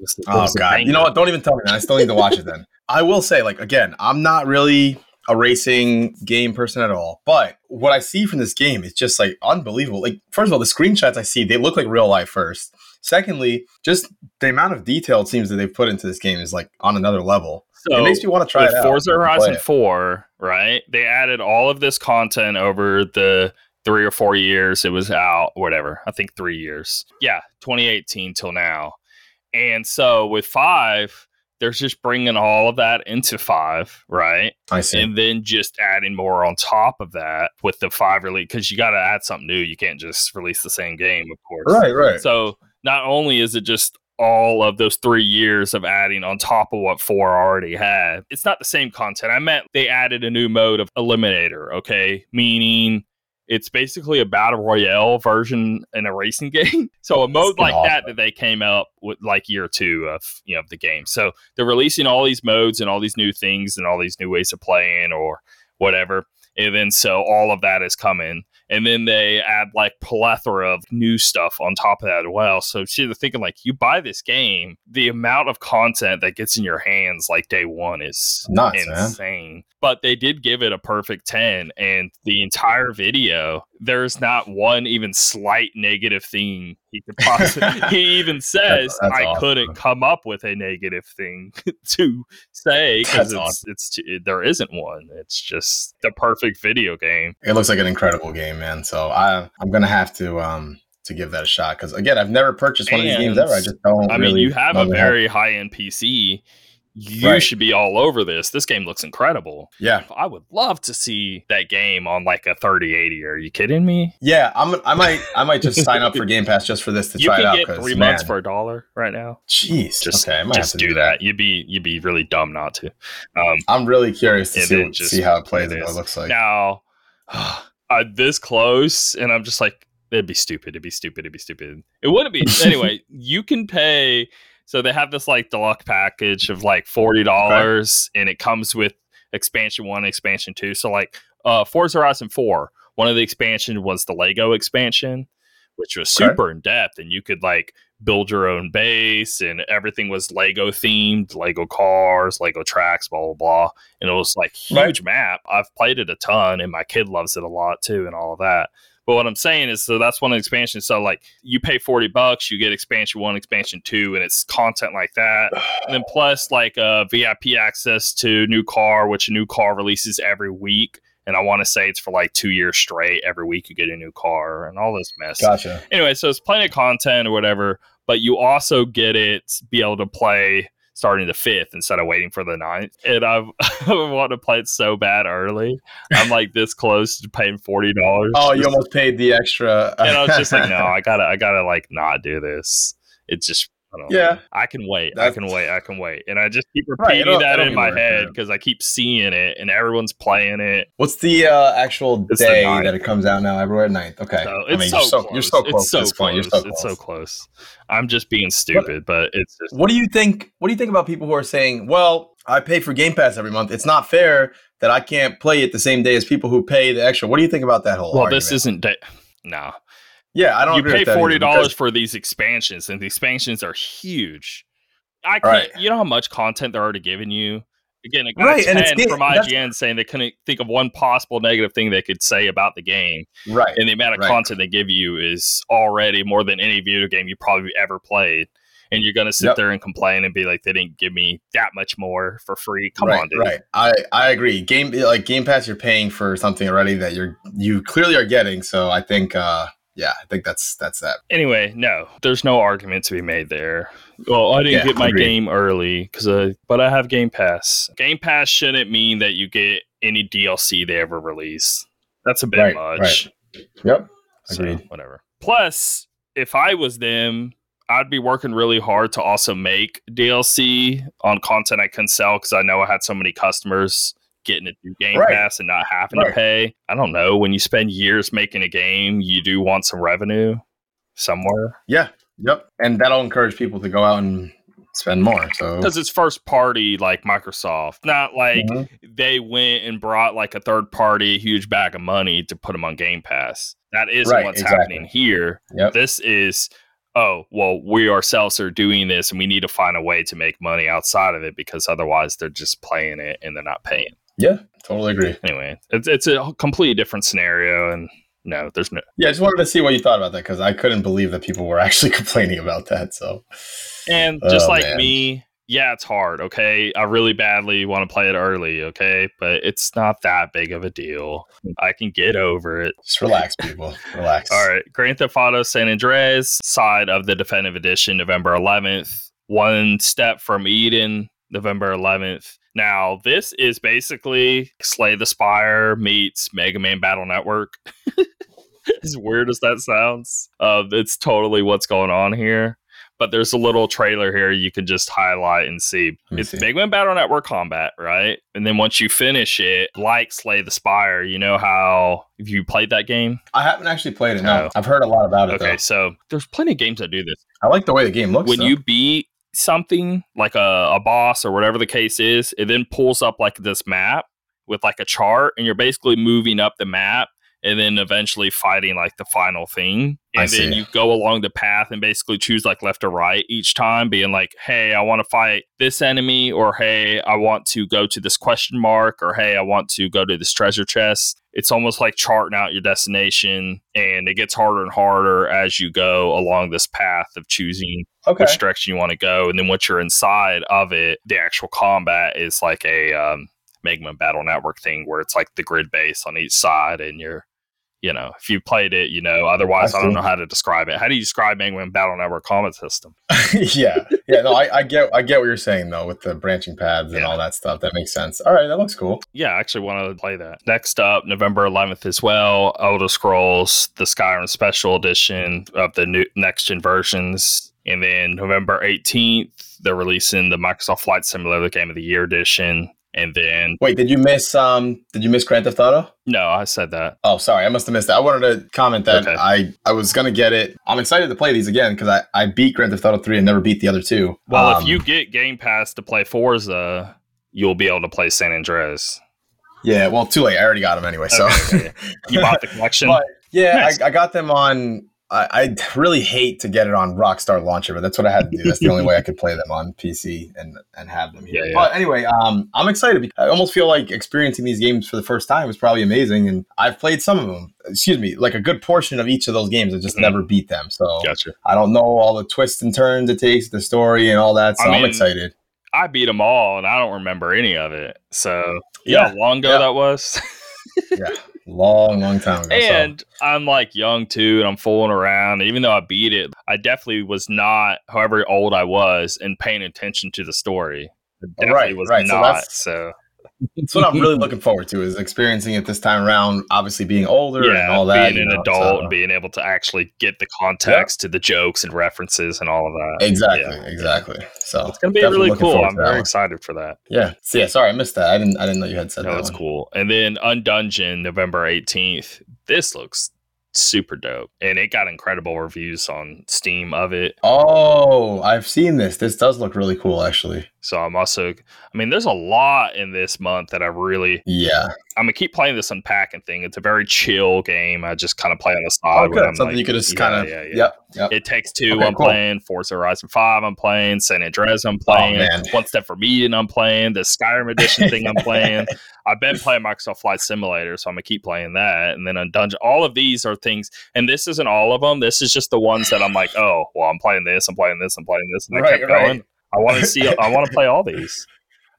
Was, oh god! You know what? Don't even tell me. That. I still need to watch it then. I will say, like again, I'm not really a racing game person at all, but what I see from this game is just like unbelievable. Like first of all, the screenshots I see they look like real life. First, secondly, just the amount of detail it seems that they've put into this game is like on another level. So it makes me want to try it out. Forza Horizon Four, right? They added all of this content over the three or four years it was out, whatever. I think three years. Yeah, 2018 till now. And so with five, there's just bringing all of that into five, right? I see. And then just adding more on top of that with the five release because you got to add something new. You can't just release the same game, of course. Right, right. So not only is it just all of those three years of adding on top of what four already had, it's not the same content. I meant they added a new mode of Eliminator, okay? Meaning it's basically a battle royale version in a racing game. So a mode like awesome. that that they came up with like year two of you know the game. So they're releasing all these modes and all these new things and all these new ways of playing or whatever. And then so all of that is coming and then they add like plethora of new stuff on top of that as well. So they're thinking like you buy this game, the amount of content that gets in your hands like day one is Nuts, insane. Man. But they did give it a perfect ten, and the entire video, there's not one even slight negative thing he could possibly. he even says, that's, that's "I awesome. couldn't come up with a negative thing to say because it's awesome. it's it, there isn't one. It's just the perfect video game. It looks like an incredible game, man. So I I'm gonna have to um to give that a shot because again, I've never purchased one of these games ever. I just don't. I really mean, you have a very high end PC. You right. should be all over this. This game looks incredible. Yeah, I would love to see that game on like a 3080. Are you kidding me? Yeah, I'm. I might. I might just sign up for Game Pass just for this to you try it out. You get three man. months for a dollar right now. Jeez. Just okay, just do, do that. that. You'd be you'd be really dumb not to. Um, I'm really curious to see, see how it plays. It, it looks like now. uh, this close, and I'm just like, it'd be stupid. It'd be stupid. It'd be stupid. It wouldn't be anyway. You can pay. So they have this like deluxe package of like forty dollars, okay. and it comes with expansion one, expansion two. So like, uh, Forza Horizon four. One of the expansion was the Lego expansion, which was super okay. in depth, and you could like build your own base and everything was Lego themed, Lego cars, Lego tracks, blah blah blah. And it was like huge right. map. I've played it a ton and my kid loves it a lot too and all of that. But what I'm saying is so that's one of the expansions. So like you pay 40 bucks, you get expansion one, expansion two, and it's content like that. And then plus like uh VIP access to new car, which a new car releases every week and I want to say it's for like two years straight. Every week you get a new car and all this mess. Gotcha. Anyway, so it's plenty of content or whatever but you also get it be able to play starting the fifth instead of waiting for the ninth. And I, I want to play it so bad early. I'm like this close to paying forty dollars. Oh, you almost paid the extra. and I was just like, no, I gotta, I gotta like not do this. It's just yeah, I can wait. That's, I can wait. I can wait. And I just keep repeating right, that in my head because I keep seeing it and everyone's playing it. What's the uh, actual it's day that it comes out now? Everywhere 9th. Okay. So, I mean, so you're, so, you're so close. It's so close. Point. You're so close. It's so close. I'm just being stupid, what, but it's just. What do you think? What do you think about people who are saying, well, I pay for Game Pass every month. It's not fair that I can't play it the same day as people who pay the extra. What do you think about that whole? Well, argument? this isn't. Da- no, yeah, I don't. You pay forty dollars for these expansions, and the expansions are huge. I can't. Right. You know how much content they're already giving you. Again, got right, a 10 and from IGN saying they couldn't think of one possible negative thing they could say about the game. Right. And the amount of right. content they give you is already more than any video game you probably ever played. And you're gonna sit yep. there and complain and be like, they didn't give me that much more for free. Come right, on, dude. Right. I, I agree. Game like Game Pass, you're paying for something already that you're you clearly are getting. So I think uh yeah, I think that's that's that. Anyway, no, there's no argument to be made there. Well, I didn't yeah, get my agreed. game early because, uh, but I have Game Pass. Game Pass shouldn't mean that you get any DLC they ever release. That's a bit right, much. Right. Yep. Agreed. So, whatever. Plus, if I was them, I'd be working really hard to also make DLC on content I can sell because I know I had so many customers getting it through Game Right. Pass and not having Right. to pay. I don't know. When you spend years making a game, you do want some revenue somewhere Yeah. Yep. And that'll encourage people to go out and spend more. So because it's first party like Microsoft, not like Mhm. they went and brought like a third party huge bag of money to put them on Game Pass. That isn't Right, what's exactly. happening here. Yep. This is, oh, well, we ourselves are doing this and we need to find a way to make money outside of it because otherwise they're just playing it and they're not paying. Yeah, totally agree. Anyway, it's, it's a completely different scenario. And no, there's no. Yeah, I just wanted to see what you thought about that because I couldn't believe that people were actually complaining about that. So And just Oh, like man. me, yeah, it's hard. Okay. I really badly want to play it early. Okay. But it's not that big of a deal. I can get over it. just relax, people. Relax. All right. Grand Theft Auto San Andreas, side of the definitive edition, November 11th. One step from Eden, November 11th. Now, this is basically Slay the Spire meets Mega Man Battle Network. as weird as that sounds, uh, it's totally what's going on here. But there's a little trailer here you can just highlight and see. It's see. Mega Man Battle Network combat, right? And then once you finish it, like Slay the Spire, you know how if you played that game, I haven't actually played it. No, Oh. I've heard a lot about it. Okay, though. so there's plenty of games that do this. I like the way the game looks. when though. you beat something like a, a boss or whatever the case is, it then pulls up like this map with like a chart, and you're basically moving up the map and then eventually fighting like the final thing. I And then you go along the path and basically choose like left or right each time, being like, hey, I want to fight this enemy, or hey, I want to go to this question mark, or hey, I want to go to this treasure chest. It's almost like charting out your destination, and it gets harder and harder as you go along this path of choosing okay, which direction you want to go. And then once you're inside of it, the actual combat is like a um, Mega Man Battle Network thing where it's like the grid base on each side, and you're, you know, if you played it, you know. Otherwise, I I, don't know how to describe it. How do you describe Mega Man Battle Network combat system? yeah, yeah. No, I, I get, I get what you're saying though with the branching paths and Yeah. all that stuff. That makes sense. All right, that looks cool. Yeah, I actually want to play that. Next up, November 11th as well, Elder Scrolls, the Skyrim Special Edition of the new next gen versions. And then November 18th, they're releasing the Microsoft Flight Simulator Game of the Year edition. And then, Wait, did you miss? Um, did you miss Grand Theft Auto? no, I said that. Oh, sorry, I must have missed that. I wanted to comment that Okay. I I was gonna get it. I'm excited to play these again because I I beat Grand Theft Auto three and never beat the other two. Well, Um, if you get Game Pass to play Forza, you'll be able to play San Andreas. yeah, well, too late. I already got them anyway. So Okay, okay. You bought the collection? But yeah, Nice. I, I got them on. I, I really hate to get it on Rockstar Launcher, but that's what I had to do. That's the only way I could play them on PC and and have them here. Yeah, yeah. But anyway, um, I'm excited. because I almost feel like experiencing these games for the first time is probably amazing, and I've played some of them. Excuse me, like a good portion of each of those games. I just Mhm. never beat them, so Gotcha. I don't know all the twists and turns it takes, the story, and all that. So I I am excited. I beat them all, and I don't remember any of it. So, yeah, how long ago yeah. that was. Yeah, long, long time ago. so. and I'm like young too, and I'm fooling around. Even though I beat it, I definitely was not, however old I was, and paying attention to the story. Definitely Right, was right. So not. that's- So, That's what I'm really looking forward to is experiencing it this time around. Obviously, being older and all that. being an know, adult so- and being able to actually get the context to the jokes and references and all of that. Exactly, Yeah. exactly. So It's gonna be really cool. I'm very excited for that. Yeah. So, yeah. Sorry, I missed that. I didn't. I didn't know you had said No, that. it's one. cool. And then Undungeon, November 18th. This looks super dope. And it got incredible reviews on Steam of it. Oh, I've seen this. This does look really cool, actually. So I'm also, I mean, there's a lot in this month that I really, Yeah. I'm gonna keep playing this unpacking thing. It's a very chill game. I just kind of play on the side. Oh, when. I'm Something like- you could just yeah, kind of. yeah, yeah. Yep. Yep. It takes two. Okay, I'm cool. playing Forza Horizon Five. I'm playing San Andreas. I'm oh, playing Oh. One Step from Eden. I'm playing the Skyrim edition thing. I'm playing. I've been playing Microsoft Flight Simulator, so I'm gonna keep playing that. And then Undungeon, all of these are things, and this isn't all of them. This is just the ones that I'm like, oh, well, I'm playing this. I'm playing this. I'm playing this, and I Right, kept right. Going. I want to see. I want to play all these.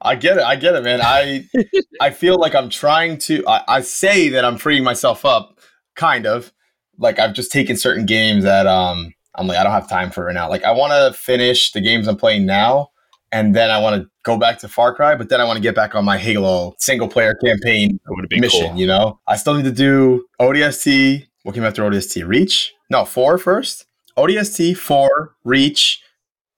I get it. I get it, man. I I feel like I'm trying to. I, I say that I'm freeing myself up, kind of. Like I've just taken certain games that um I'm like I don't have time for right now. Like I want to finish the games I'm playing now, and then I want to go back to Far Cry, but then I want to get back on my Halo single player campaign It would be mission. cool. You know, I still need to do ODST. What came after ODST? Reach? No, four first. ODST four, Reach,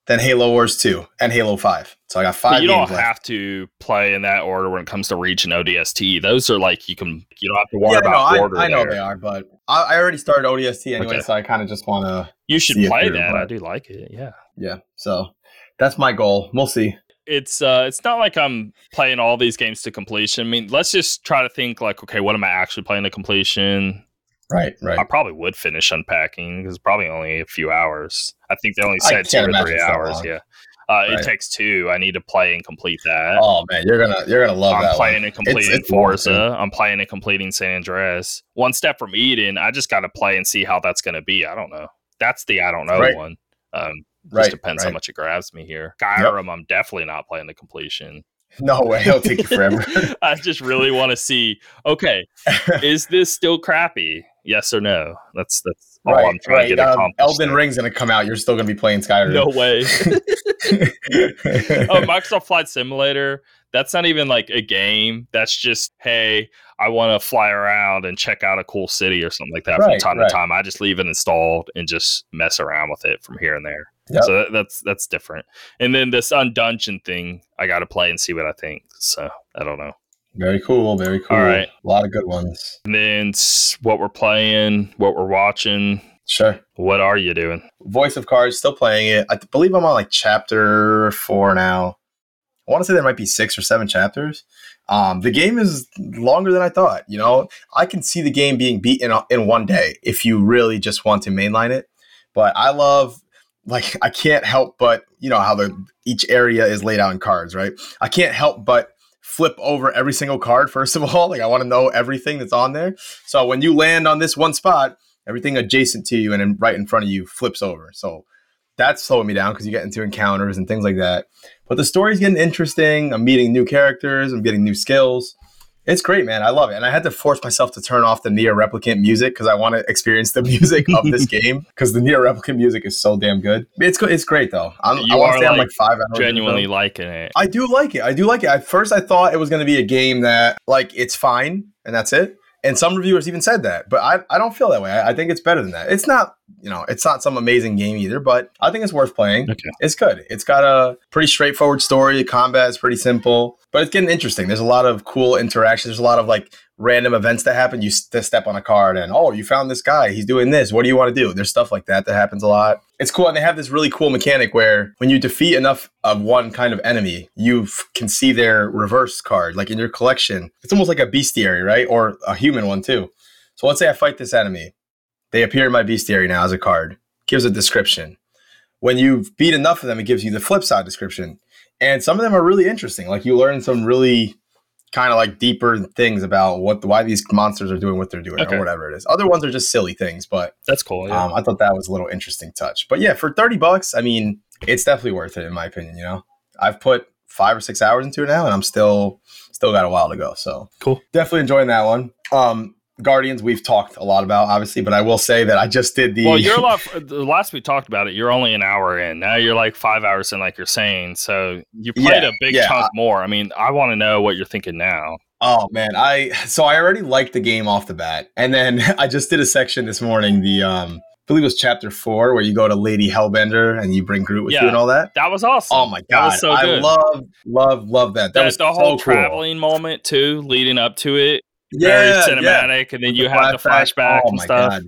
then Halo Wars two, and Halo five. So I got five. But you don't left. have to play in that order when it comes to Reach and ODST. Those are like you can you don't have to worry Yeah, about no, order. I, I know there. they are, but I, I already started ODST anyway, Okay. so I kind of just want to. You should play that. I do like it. Yeah. Yeah, so that's my goal. We'll see. it's uh it's not like I'm playing all these games to completion. I mean, let's just try to think like, okay, what am I actually playing to completion? Right, right. I probably would finish unpacking because probably only a few hours. I think they only said two or three hours. Yeah. Uh, It takes two. I need to play and complete that. Oh man, you're gonna you're gonna love I'm that. playing one. and completing it's long, Forza. I'm playing and completing San Andreas. One step from Eden. I just got to play and see how that's going to be. I don't know. That's the I don't know Right. one. Um, just Right, depends right. how much it grabs me here. Skyrim, I'm definitely not playing the completion. No way, it'll take you forever. I just really want to see. Okay, is this still crappy? Yes or no? That's that's all I'm trying right. to get Um, accomplished. Elden Ring's gonna come out. You're still gonna be playing Skyrim. No way. oh, Microsoft Flight Simulator. That's not even like a game. That's just hey, I want to fly around and check out a cool city or something like that from time right. to time. I just leave it installed and just mess around with it from here and there. Yep. So that, that's that's different. And then this Undungeon thing, I got to play and see what I think. So I don't know. Very cool. Very cool. All right. A lot of good ones. And then what we're playing, what we're watching. Sure. What are you doing? Voice of Cards, still playing it. I believe I'm on like chapter four now. I want to say there might be six or seven chapters. Um, the game is longer than I thought. You know, I can see the game being beaten in one day if you really just want to mainline it. But I love, like, I can't help but you know how the each area is laid out in cards, right? I can't help but flip over every single card first of all. Like, I want to know everything that's on there. So when you land on this one spot, everything adjacent to you and then right in front of you flips over. So that's slowing me down because you get into encounters and things like that. But the story's getting interesting. I'm meeting new characters. I'm getting new skills. It's great, man. I love it. And I had to force myself to turn off the NieR Replicant music because I want to experience the music of this game because the NieR Replicant music is so damn good. It's go- it's great though. I'm, You I want to say I'm like, like five hours. Genuinely liking it. I do like it. I do like it. At first, I thought it was going to be a game that, like, it's fine and that's it. And some reviewers even said that, but I, I don't feel that way. I, I think it's better than that. It's not, you know, it's not some amazing game either, but I think it's worth playing. Okay. It's good. It's got a pretty straightforward story. The combat is pretty simple, but it's getting interesting. There's a lot of cool interactions. There's a lot of like random events that happen. You st- step on a card and, oh, you found this guy. He's doing this. What do you want to do? There's stuff like that that happens a lot. It's cool. And they have this really cool mechanic where when you defeat enough of one kind of enemy, you f- can see their reverse card, like in your collection. It's almost like a bestiary, right? Or a human one too. So let's say I fight this enemy. They appear in my bestiary now as a card. Gives a description. When you beat enough of them, it gives you the flip side description. And some of them are really interesting. Like you learn some really kind of like deeper things about what why these monsters are doing what they're doing Okay. or whatever it is. Other ones are just silly things, but That's cool. Yeah. um, I thought that was a little interesting touch. But yeah, for 30 bucks, I mean, it's definitely worth it in my opinion, you know. I've put 5 or 6 hours into it now and I'm still still got a while to go. So, Cool. Definitely enjoying that one. Um Guardians we've talked a lot about obviously, but I will say that I just did the well, you're a lot. The last we talked about it, you're only an hour in. Now you're like five hours in, like you're saying. So you played Yeah, a big yeah. chunk more. I mean, I want to know what you're thinking now. Oh man, I so I already liked the game off the bat, and then I just did a section this morning. The um, I believe it was chapter four, where you go to Lady Hellbender and you bring Groot with Yeah. you and all that. That was awesome. Oh my That god, was so I love, love, love that. That the, was the whole so cool. traveling moment too, leading up to it, very Yeah, yeah. cinematic, and then you the have the flashback Oh and my stuff. god,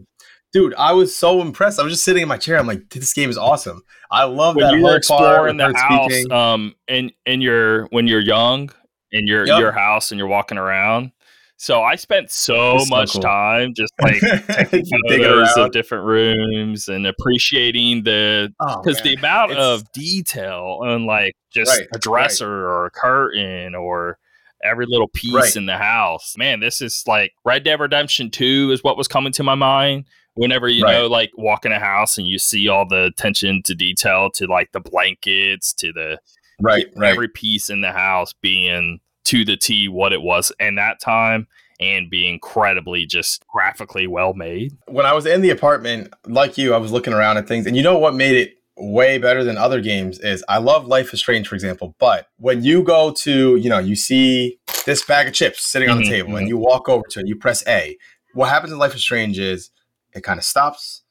dude, I was so impressed. I was just sitting in my chair. I'm like, this game is awesome. I love When that you whole were exploring the house, speaking. um, and and you're when you're young in your Yep. your house and you're walking around. So I spent so so much cool. time just like taking photos of different rooms and appreciating the Oh, because the amount It's- of detail on like just Right, a dresser or a curtain or every little piece Right. in the house. Man, this is like Red Dead Redemption 2 is what was coming to my mind. Whenever you Right. know, like walk in a house and you see all the attention to detail to like the blankets to the right, right. every piece in the house being to the T what it was in that time and be incredibly just graphically well made. when I was in the apartment, like you, I was looking around at things, and you know what made it way better than other games is I love Life is Strange, for example. But when you go to, you know, you see this bag of chips sitting on the Mhm, table, mhm. and you walk over to it, you press A. What happens in Life is Strange is it kind of stops,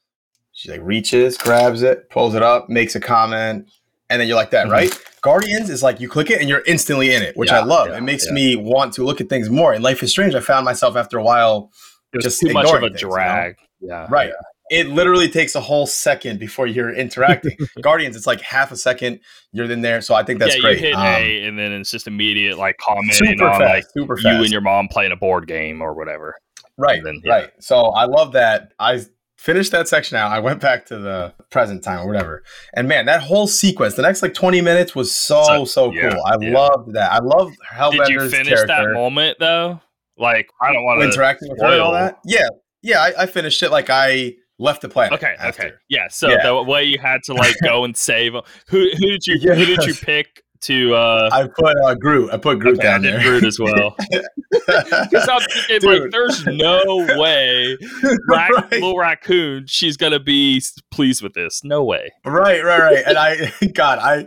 She like reaches, grabs it, pulls it up, makes a comment, and then you're like that, mm-hmm. right? Guardians is like you click it and you're instantly in it, which yeah, I love. Yeah, it makes yeah. me want to look at things more. In Life is Strange, I found myself after a while just too much of a things, drag. You know? Yeah, right. It literally takes a whole second before you're interacting. Guardians, it's like half a second you're in there, so I think that's great. You hit um, A, and then it's just immediate like commenting on fast, like super you and your mom playing a board game or whatever. Right, then, right. So I love that. I finished that section out. I went back to the present time or whatever. And man, that whole sequence, the next like 20 minutes was so, so, so yeah, cool. I yeah. loved that. I love Hellbender's Did you finish character. that moment though? Like, I don't want to interacting with her all that. Yeah. Yeah. I, I, finished it like I left the planet. Okay. After. Okay. Yeah. So yeah. the way you had to like go and save who, who did you, who did you pick to uh I put uh Groot. I put Groot okay, down there. Groot as well. Because I'm thinking Dude. like there's no way rac- right. little raccoon she's gonna be pleased with this. No way. Right, right, right. and I God, I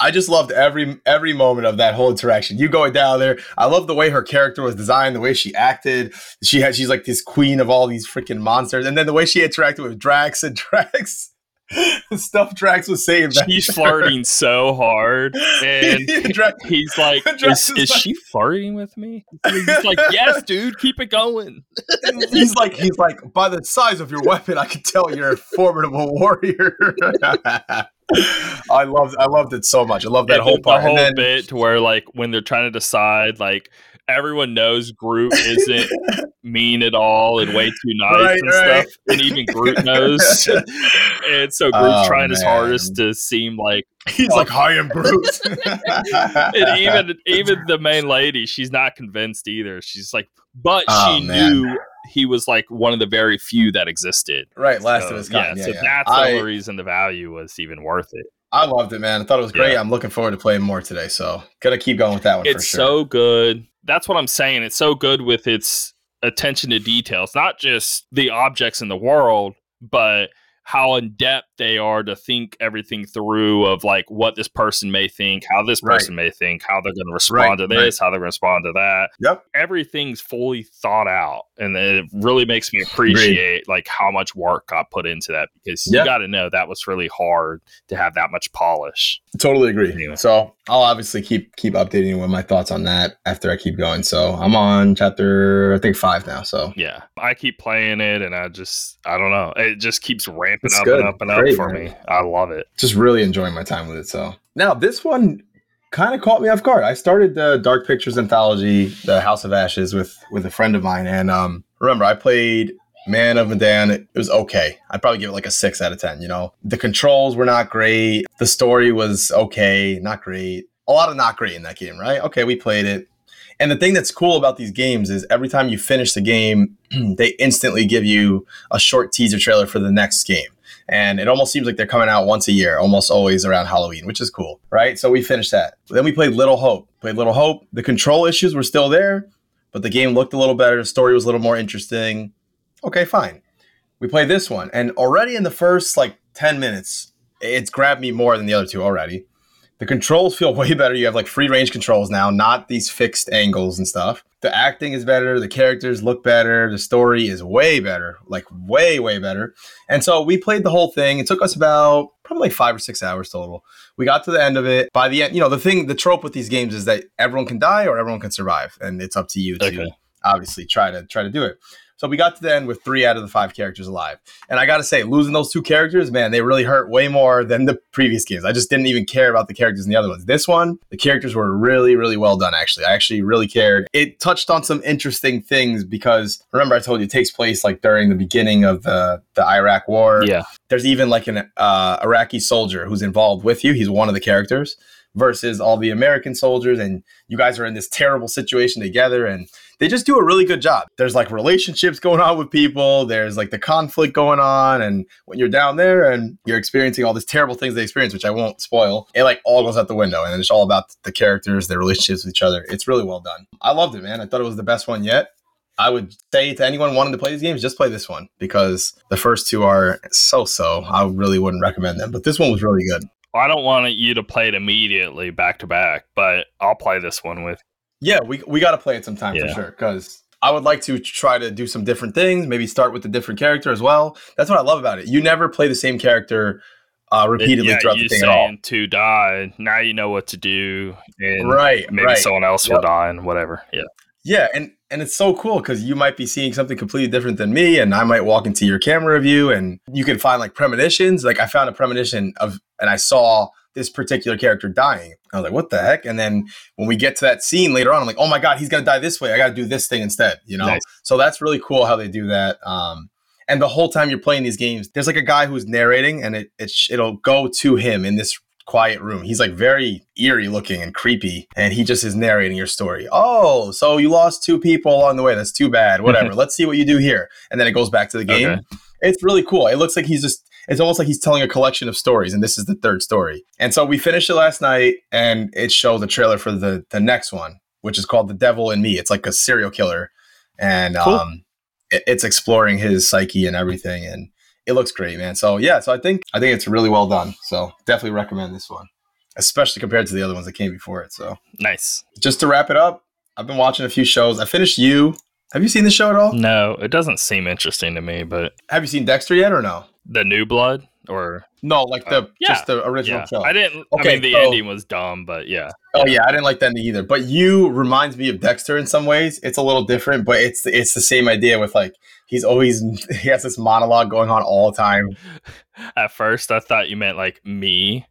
I just loved every every moment of that whole interaction. You going down there. I love the way her character was designed, the way she acted. She had she's like this queen of all these freaking monsters. And then the way she interacted with Drax and Drax Stuff Drax was saying that she's flirting so hard, and he's like, "Is, is like, she flirting with me?" He's like, "Yes, dude, keep it going." he's like, he's like, by the size of your weapon, I can tell you're a formidable warrior. I loved, I loved it so much. I love that whole part. The whole then, bit to where like when they're trying to decide like everyone knows Groot isn't mean at all and way too nice right, and right. stuff. And even Groot knows. and so Groot's oh, trying man. his hardest to seem like he's like, "Hi, I'm Groot." and even even the main lady, she's not convinced either. She's like, but oh, she man. knew he was like one of the very few that existed. Right, last so, of his kind. Yeah, yeah so yeah. that's I, the only reason the value was even worth it. I loved it, man. I thought it was great. Yeah. I'm looking forward to playing more today. So gotta keep going with that one. It's sure. so good that's what I'm saying. It's so good with its attention to details, not just the objects in the world, but how in depth they are to think everything through of like what this person may think, how this person right. may think, how they're going to respond right, to this, right. how they're going to respond to that. Yep. Everything's fully thought out. And it really makes me appreciate like how much work got put into that because yep. you got to know that was really hard to have that much polish. Totally agree. Anyway. So I'll obviously keep keep updating you with my thoughts on that after I keep going. So I'm on chapter I think five now. So yeah, I keep playing it and I just I don't know. It just keeps ramping it's up good. and up and Great, up for man. me. I love it. Just really enjoying my time with it. So now this one kind of caught me off guard. I started the Dark Pictures anthology, The House of Ashes, with with a friend of mine, and um, remember I played Man of Medan. It was okay. I'd probably give it like a six out of ten. You know, the controls were not great. The story was okay, not great. A lot of not great in that game, right? Okay, we played it. And the thing that's cool about these games is every time you finish the game, they instantly give you a short teaser trailer for the next game. And it almost seems like they're coming out once a year, almost always around Halloween, which is cool, right? So we finished that. Then we played Little Hope. Played Little Hope. The control issues were still there, but the game looked a little better. The story was a little more interesting. Okay, fine. We play this one, and already in the first like 10 minutes, it's grabbed me more than the other two already. The controls feel way better. You have like free range controls now, not these fixed angles and stuff. The acting is better. The characters look better. The story is way better, like way, way better. And so we played the whole thing. It took us about probably like five or six hours total. We got to the end of it. By the end, you know, the thing, the trope with these games is that everyone can die or everyone can survive. And it's up to you to obviously try to try to do it. So we got to the end with three out of the five characters alive. And I got to say, losing those two characters, man, they really hurt way more than the previous games. I just didn't even care about the characters in the other ones. This one, the characters were really, really well done, actually. I actually really cared. It touched on some interesting things because remember, I told you it takes place like during the beginning of the, the Iraq war. Yeah. There's even like an uh, Iraqi soldier who's involved with you. He's one of the characters versus all the American soldiers. And you guys are in this terrible situation together. And they just do a really good job. There's like relationships going on with people, there's like the conflict going on. And when you're down there and you're experiencing all these terrible things they experience, which I won't spoil, it like all goes out the window. And it's all about the characters, their relationships with each other. It's really well done. I loved it, man. I thought it was the best one yet. I would say to anyone wanting to play these games, just play this one because the first two are so so. I really wouldn't recommend them, but this one was really good. I don't want you to play it immediately back to back, but I'll play this one with yeah, we we got to play it sometime yeah. for sure because I would like to try to do some different things, maybe start with a different character as well. That's what I love about it. You never play the same character uh, repeatedly yeah, throughout the thing at all. to die. Now you know what to do, and Right, maybe right. someone else will die and whatever. Yeah, Yeah, and and it's so cool because you might be seeing something completely different than me, and I might walk into your camera view, and you can find like premonitions. Like I found a premonition of, and I saw this particular character dying. I was like, what the heck? And then when we get to that scene later on, I'm like, oh my god, he's gonna die this way. I got to do this thing instead. You know. Nice. So that's really cool how they do that. Um, and the whole time you're playing these games, there's like a guy who's narrating, and it, it sh- it'll go to him in this quiet room. He's like very eerie looking and creepy, and he just is narrating your story. Oh, so you lost two people along the way. That's too bad. Whatever. Let's see what you do here, and then it goes back to the game. Okay. It's really cool. It looks like he's just. It's almost like he's telling a collection of stories, and this is the third story. And so we finished it last night, and it showed the trailer for the the next one, which is called "The Devil in Me." It's like a serial killer, and Cool. um, it, it's exploring his psyche and everything, and it looks great, man. So yeah, so I think I think it's really well done. So definitely recommend this one, especially compared to the other ones that came before it. So nice. just to wrap it up, I've been watching a few shows. I finished You. Have you seen the show at all? No, it doesn't seem interesting to me, but Have you seen Dexter yet or no? the new blood or No, like the Uh, yeah. just the original yeah, show. I didn't. Okay, I mean, the so- ending was dumb, but yeah, Oh yeah, I didn't like that either. But you reminds me of Dexter in some ways. It's a little different, but it's it's the same idea with like he's always he has this monologue going on all the time. at first I thought you meant like me.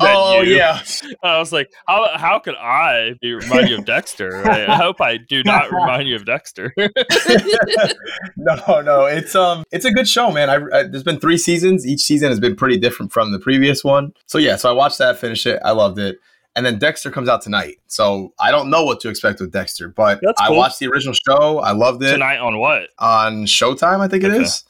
Oh you. yeah, I was like, how how could I be remind you of Dexter? I, I hope I do not remind you of Dexter. no, no, it's um, it's a good show, man. I, I there's been three seasons. Each season has been pretty different from the previous one. So yeah, so I watched that, finished it, I loved it, and then Dexter comes out tonight. So I don't know what to expect with Dexter, but That's I watched the original show. I loved it Tonight on what? on Showtime. I think it Okay. is.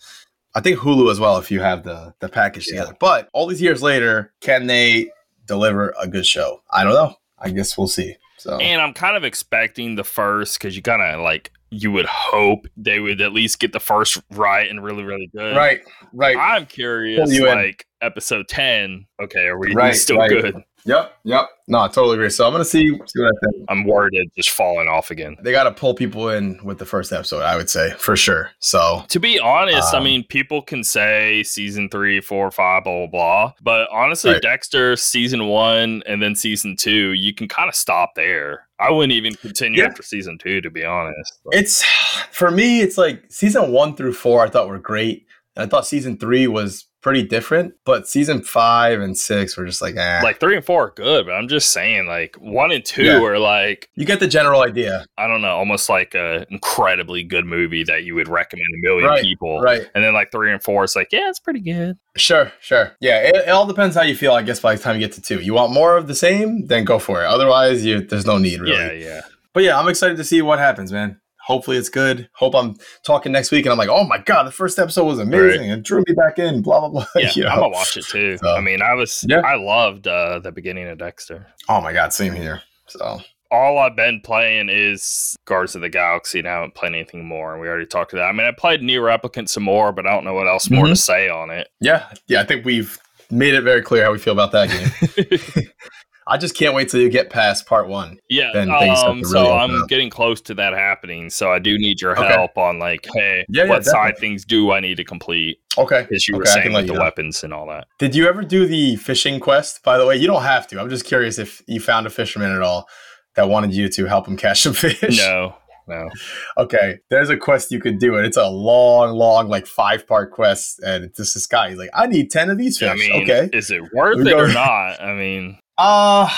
I think Hulu as well if you have the the package Yeah. together. But all these years later, can they deliver a good show? I don't know. I guess we'll see. So And I'm kind of expecting the first because you kind of like you would hope they would at least get the first right and really really good. right, right. I'm curious, you in. like episode ten. Okay, are we Right, still right. good? Yep, yep. No, I totally agree. So I'm gonna see see what I think. I'm worried it's just falling off again. They got to pull people in with the first episode, I would say for sure. So To be honest, I Um, mean, people can say season three, four, five, blah, blah, blah. But honestly, Right. Dexter season one and then season two, you can kind of stop there. I wouldn't even continue Yeah. after season two, to be honest. it's for me. It's like season one through four. I thought were great, and I thought season three was pretty different. But season five and six were just like, eh. Like three and four are good, but I'm just saying, like one and two Yeah. are like, you get the general idea, I don't know, almost like a incredibly good movie that you would recommend a million Right, people. right? And then like three and four, it's like, yeah, it's pretty good. Sure, sure. Yeah, it, it all depends how you feel. I guess by the time you get to two, you want more of the same, then go for it. Otherwise, you there's no need really. Yeah, yeah. But yeah, I'm excited to see what happens, man. Hopefully it's good. Hope I'm talking next week and I'm like, oh my god, the first episode was amazing and drew me back in. Blah blah blah. Yeah, you know? I'm gonna watch it too. So, I mean, I was, yeah. I loved uh, the beginning of Dexter. Oh my god, same here. So all I've been playing is Guards of the Galaxy, and I haven't played anything more. And we already talked about that. I mean, I played NieR Replicant some more, but I don't know what else more to Mhm. say on it. yeah, yeah, I think we've made it very clear how we feel about that game. I just can't wait till you get past part one. yeah, Then um, to so I'm up. getting close to that happening. So I do need your Okay. help on like, hey, Yeah, yeah, what side things do I need to complete? Okay. Because you were Okay, can saying you the know. weapons and all that. Did you ever do the fishing quest? By the way, you don't have to. I'm just curious if you found a fisherman at all that wanted you to help him catch some fish. No, no. Okay, there's a quest you could do, and it's a long, long, like five part quest. And it's just this guy. He's like, I need ten of these fish. I mean, okay. is it worth it or not? I mean, Uh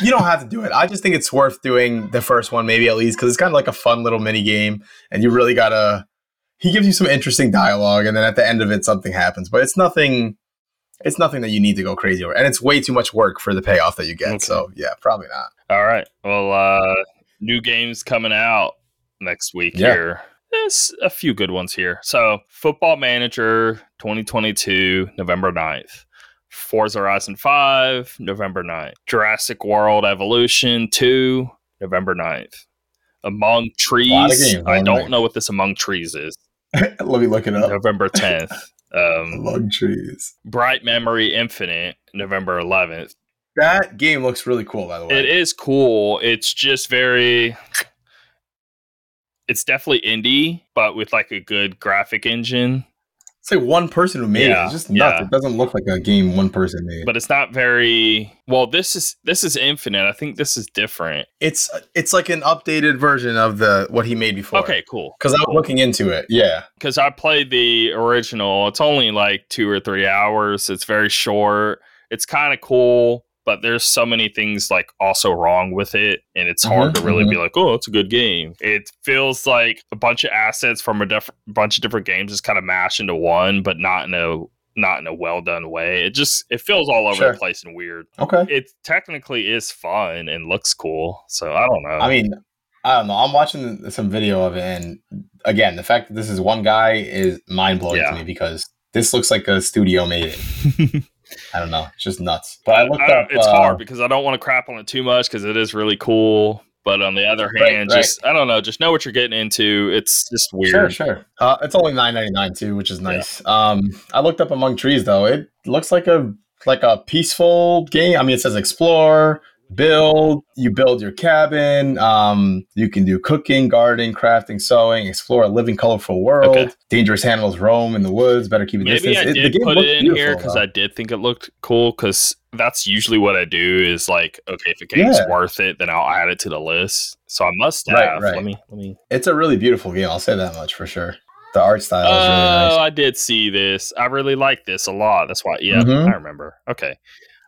you don't have to do it. I just think it's worth doing the first one, maybe at least, because it's kind of like a fun little mini game, and you really gotta. He gives you some interesting dialogue, and then at the end of it, something happens. But it's nothing. It's nothing that you need to go crazy over, and it's way too much work for the payoff that you get. Okay. So yeah, probably not. all right. Well, uh, new games coming out next week Yeah. here. There's a few good ones here. So, Football Manager 2022, November 9th. Forza Horizon 5, November 9th. Jurassic World Evolution 2, November 9th. Among Trees. I don't know what this Among Trees is. Let me look it up. November 10th. Um, Lug trees. Bright Memory Infinite, November 11th. That game looks really cool, by the way. It is cool. It's just very. it's definitely indie, but with like a good graphic engine. It's like one person who made yeah, it. It's just nuts. Yeah. It doesn't look like a game one person made. But it's not very well. This is this is Infinite. I think this is different. It's it's like an updated version of the what he made before. Okay, cool. Because I was looking into it. Yeah. Because I played the original. It's only like two or three hours. It's very short. It's kind of cool but there's so many things like also wrong with it and it's hard mm-hmm, to really mm-hmm. be like oh it's a good game it feels like a bunch of assets from a diff- bunch of different games just kind of mashed into one but not in a not in a well done way it just it feels all over sure. the place and weird okay it technically is fun and looks cool so i don't know i mean I don't know. I'm watching some video of it, and again, the fact that this is one guy is mind blowing yeah. to me because this looks like a studio made it. I don't know. It's just nuts. But I looked I, up. It's uh, hard because I don't want to crap on it too much because it is really cool. But on the other hand, right, just right. I don't know. Just know what you're getting into. It's just weird. Sure, sure. Uh, it's only nine ninety nine too, which is nice. Yeah. Um, I looked up Among Trees though. It looks like a like a peaceful game. I mean, it says explore, build you build your cabin um, you can do cooking gardening crafting sewing explore a living colorful world okay. dangerous animals roam in the woods better keep a maybe distance i did it, put it in here because i did think it looked cool because that's usually what i do is like okay if a game's yeah. worth it then i'll add it to the list so i must have right, right. let me let me it's a really beautiful game i'll say that much for sure the art style oh, is really nice. I did see this. I really like this a lot. That's why, yeah, mm-hmm. I remember. Okay.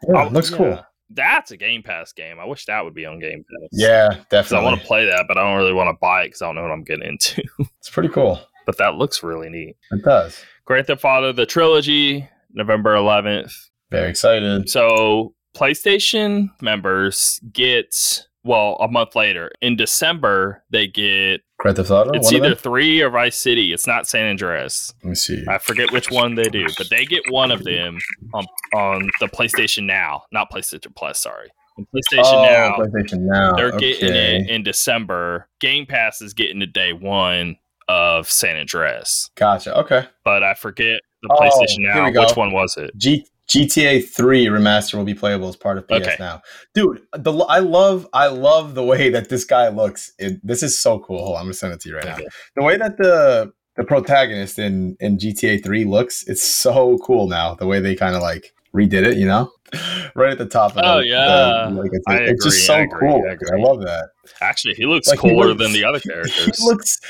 Yeah, looks yeah. cool that's a Game Pass game. I wish that would be on Game Pass. Yeah, definitely. I want to play that, but I don't really want to buy it because I don't know what I'm getting into. it's pretty cool. But that looks really neat. It does. Grand Theft Auto the trilogy, November 11th. Very excited. So PlayStation members get well a month later in December they get Grand Theft Auto. It's either three or Vice City. It's not San Andreas. Let me see. I forget which one they do, but they get one of them on on the PlayStation Now, not PlayStation Plus. Sorry. PlayStation oh, Now, PlayStation Now, they're okay. getting it in December. Game Pass is getting the day one of San Andreas. Gotcha. Okay, but I forget the oh, PlayStation oh, Now. Which one was it? G- GTA 3 remaster will be playable as part of PS okay. Now. Dude, the I love I love the way that this guy looks. It, this is so cool. Hold on, I'm gonna send it to you right okay. now. The way that the the protagonist in in GTA 3 looks, it's so cool now. The way they kind of like redid it, you know? right at the top of Oh the, yeah. The, like, it's, it's just so cool. I, I, love that. Actually, he looks like, cooler he looks, than the other characters. He looks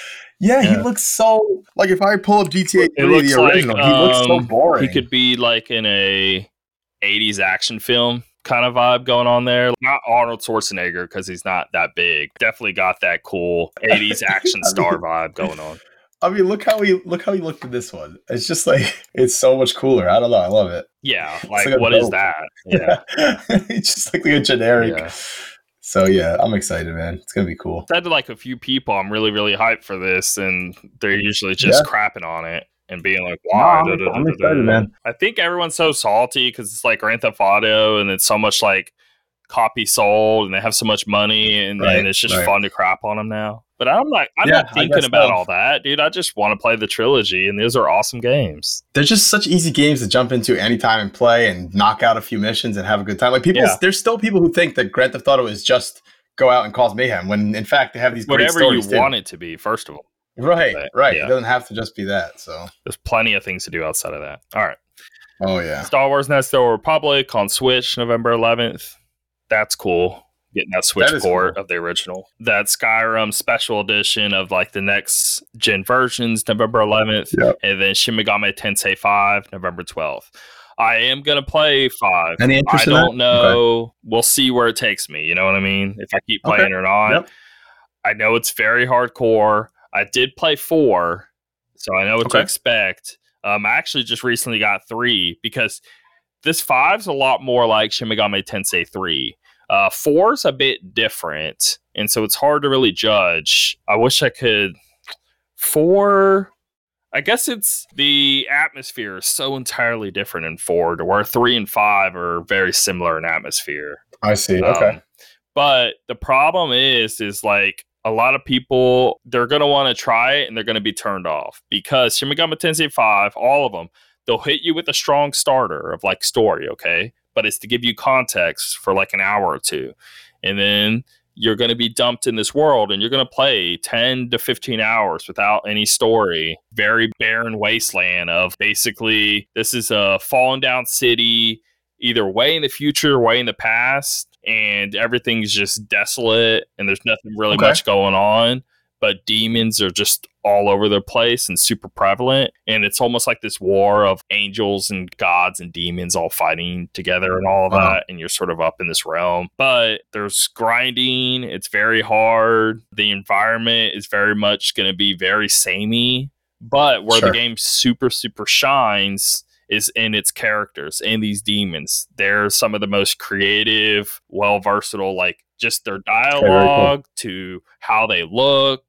yeah, yeah, he looks so like if I pull up GTA 3 the original, like, he looks so um, boring. He could be like in a 80s action film kind of vibe going on there. Not Arnold Schwarzenegger because he's not that big. Definitely got that cool 80s action star vibe going on. I mean, look how he look how he looked in this one. It's just like it's so much cooler. I don't know. I love it. Yeah, like, like what dope. is that? Yeah, it's just like, like a generic. Yeah. So yeah, I'm excited, man. It's gonna be cool. I said to like a few people, I'm really, really hyped for this, and they're usually just yeah. crapping on it and being like, "Why?" No, I'm, I'm excited, man. I think everyone's so salty because it's like Grand Theft Auto, and it's so much like copy sold, and they have so much money, and, right, and it's just right. fun to crap on them now. But I'm not. I'm yeah, not thinking about so. all that, dude. I just want to play the trilogy, and those are awesome games. They're just such easy games to jump into anytime and play, and knock out a few missions and have a good time. Like people, yeah. there's still people who think that Grand Theft Auto is just go out and cause mayhem, when in fact they have these whatever you too. want it to be. First of all, right, but, right. Yeah. It doesn't have to just be that. So there's plenty of things to do outside of that. All right. Oh yeah. Star Wars of Republic on Switch, November 11th. That's cool getting that Switch that port cool. of the original. That Skyrim special edition of like the next gen versions, November 11th, yep. and then Shin Megami Tensei 5, November 12th. I am gonna play five. Any interest I don't know. Okay. We'll see where it takes me. You know what I mean? If I keep playing okay. or not. Yep. I know it's very hardcore. I did play four, so I know what okay. to expect. Um, I actually just recently got three because this five's a lot more like Shin Megami Tensei 3. Uh, four's a bit different, and so it's hard to really judge. I wish I could. Four, I guess it's the atmosphere is so entirely different in four to where three and five are very similar in atmosphere. I see. Okay. Um, but the problem is, is like a lot of people they're gonna want to try it and they're gonna be turned off because Shin Megami Tensei Five, all of them, they'll hit you with a strong starter of like story, okay, but it's to give you context for like an hour or two. And then you're going to be dumped in this world and you're going to play 10 to 15 hours without any story. Very barren wasteland of basically this is a fallen down city, either way in the future, way in the past, and everything's just desolate and there's nothing really okay. much going on but demons are just all over the place and super prevalent. And it's almost like this war of angels and gods and demons all fighting together and all of uh-huh. that. And you're sort of up in this realm. But there's grinding, it's very hard. The environment is very much going to be very samey. But where sure. the game super, super shines is in its characters and these demons. They're some of the most creative, well versatile, like just their dialogue cool. to how they look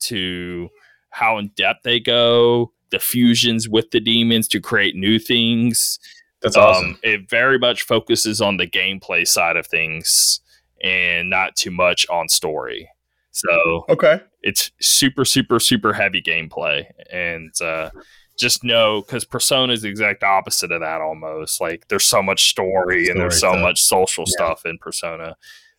to how in depth they go, the fusions with the demons to create new things. That's awesome. Um, it very much focuses on the gameplay side of things and not too much on story. So okay, it's super, super, super heavy gameplay, and uh, just know because Persona is the exact opposite of that. Almost like there's so much story, story and there's so stuff. much social yeah. stuff in Persona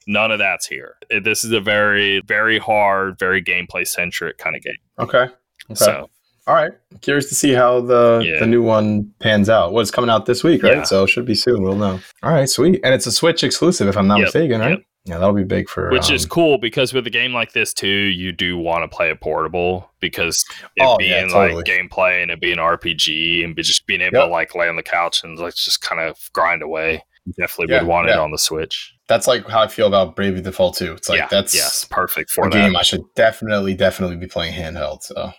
None of that's here. This is a very, very hard, very gameplay centric kind of game. Okay. okay. So, all right. Curious to see how the yeah. the new one pans out. What's coming out this week, right? Yeah. So it should be soon. We'll know. All right, sweet. And it's a Switch exclusive, if I'm not yep. mistaken, right? Yep. Yeah, that'll be big for. Which um, is cool because with a game like this too, you do want to play it portable because it oh, being yeah, totally. like gameplay and it being RPG and just being able yep. to like lay on the couch and like just kind of grind away. Definitely yeah, would want it on the Switch. That's like how I feel about Bravely Default 2. It's like yeah, that's yes, perfect for a that. game I should definitely, definitely be playing handheld. So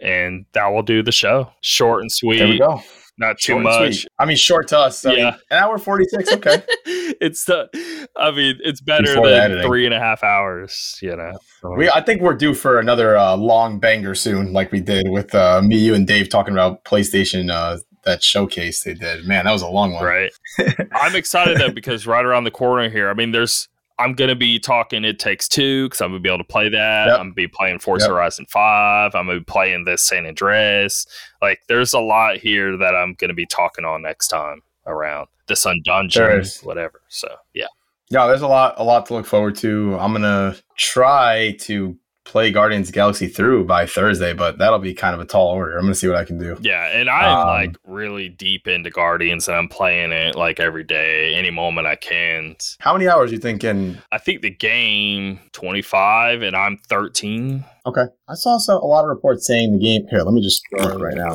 and that will do the show. Short and sweet. There we go. Not too short much. I mean, short to us. I yeah, mean, an hour forty six. Okay, it's the. I mean, it's better Before than three and a half hours. You know, we. I think we're due for another uh, long banger soon, like we did with uh, me, you, and Dave talking about PlayStation uh, that showcase they did. Man, that was a long one. Right. I'm excited though because right around the corner here, I mean, there's I'm gonna be talking It Takes Two because I'm gonna be able to play that. Yep. I'm gonna be playing Forza yep. Horizon Five. I'm gonna be playing this San Andreas. Like, there's a lot here that I'm gonna be talking on next time around the Undungeon, whatever. So yeah. Yeah, there's a lot, a lot to look forward to. I'm gonna try to play Guardians Galaxy through by Thursday, but that'll be kind of a tall order. I'm gonna see what I can do. Yeah, and I'm um, like really deep into Guardians, and I'm playing it like every day, any moment I can. How many hours you think in? I think the game 25, and I'm 13. Okay, I saw some, a lot of reports saying the game. Here, let me just look right now.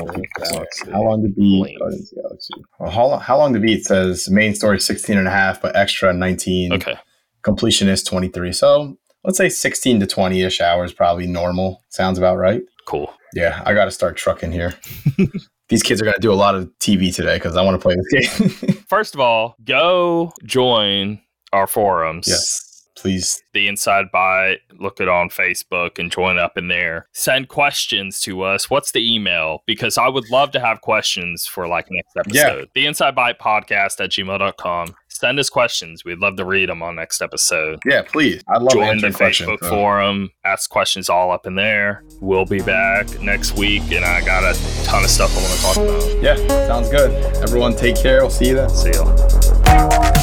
How long to beat Guardians Galaxy? Well, how, how long to beat says main story 16 and a half, but extra 19. Okay. Completion is 23. So let's say 16 to 20 ish hours, probably normal. Sounds about right. Cool. Yeah, I got to start trucking here. These kids are going to do a lot of TV today because I want to play this game. First of all, go join our forums. Yes please. The Inside Byte, look it on Facebook and join up in there. Send questions to us. What's the email? Because I would love to have questions for like next episode. Yeah. The Inside Bite podcast at gmail.com. Send us questions. We'd love to read them on next episode. Yeah, please. I'd love Join the Facebook forum. Ask questions all up in there. We'll be back next week, and I got a ton of stuff I want to talk about. Yeah, sounds good. Everyone, take care. I'll see you then. See you.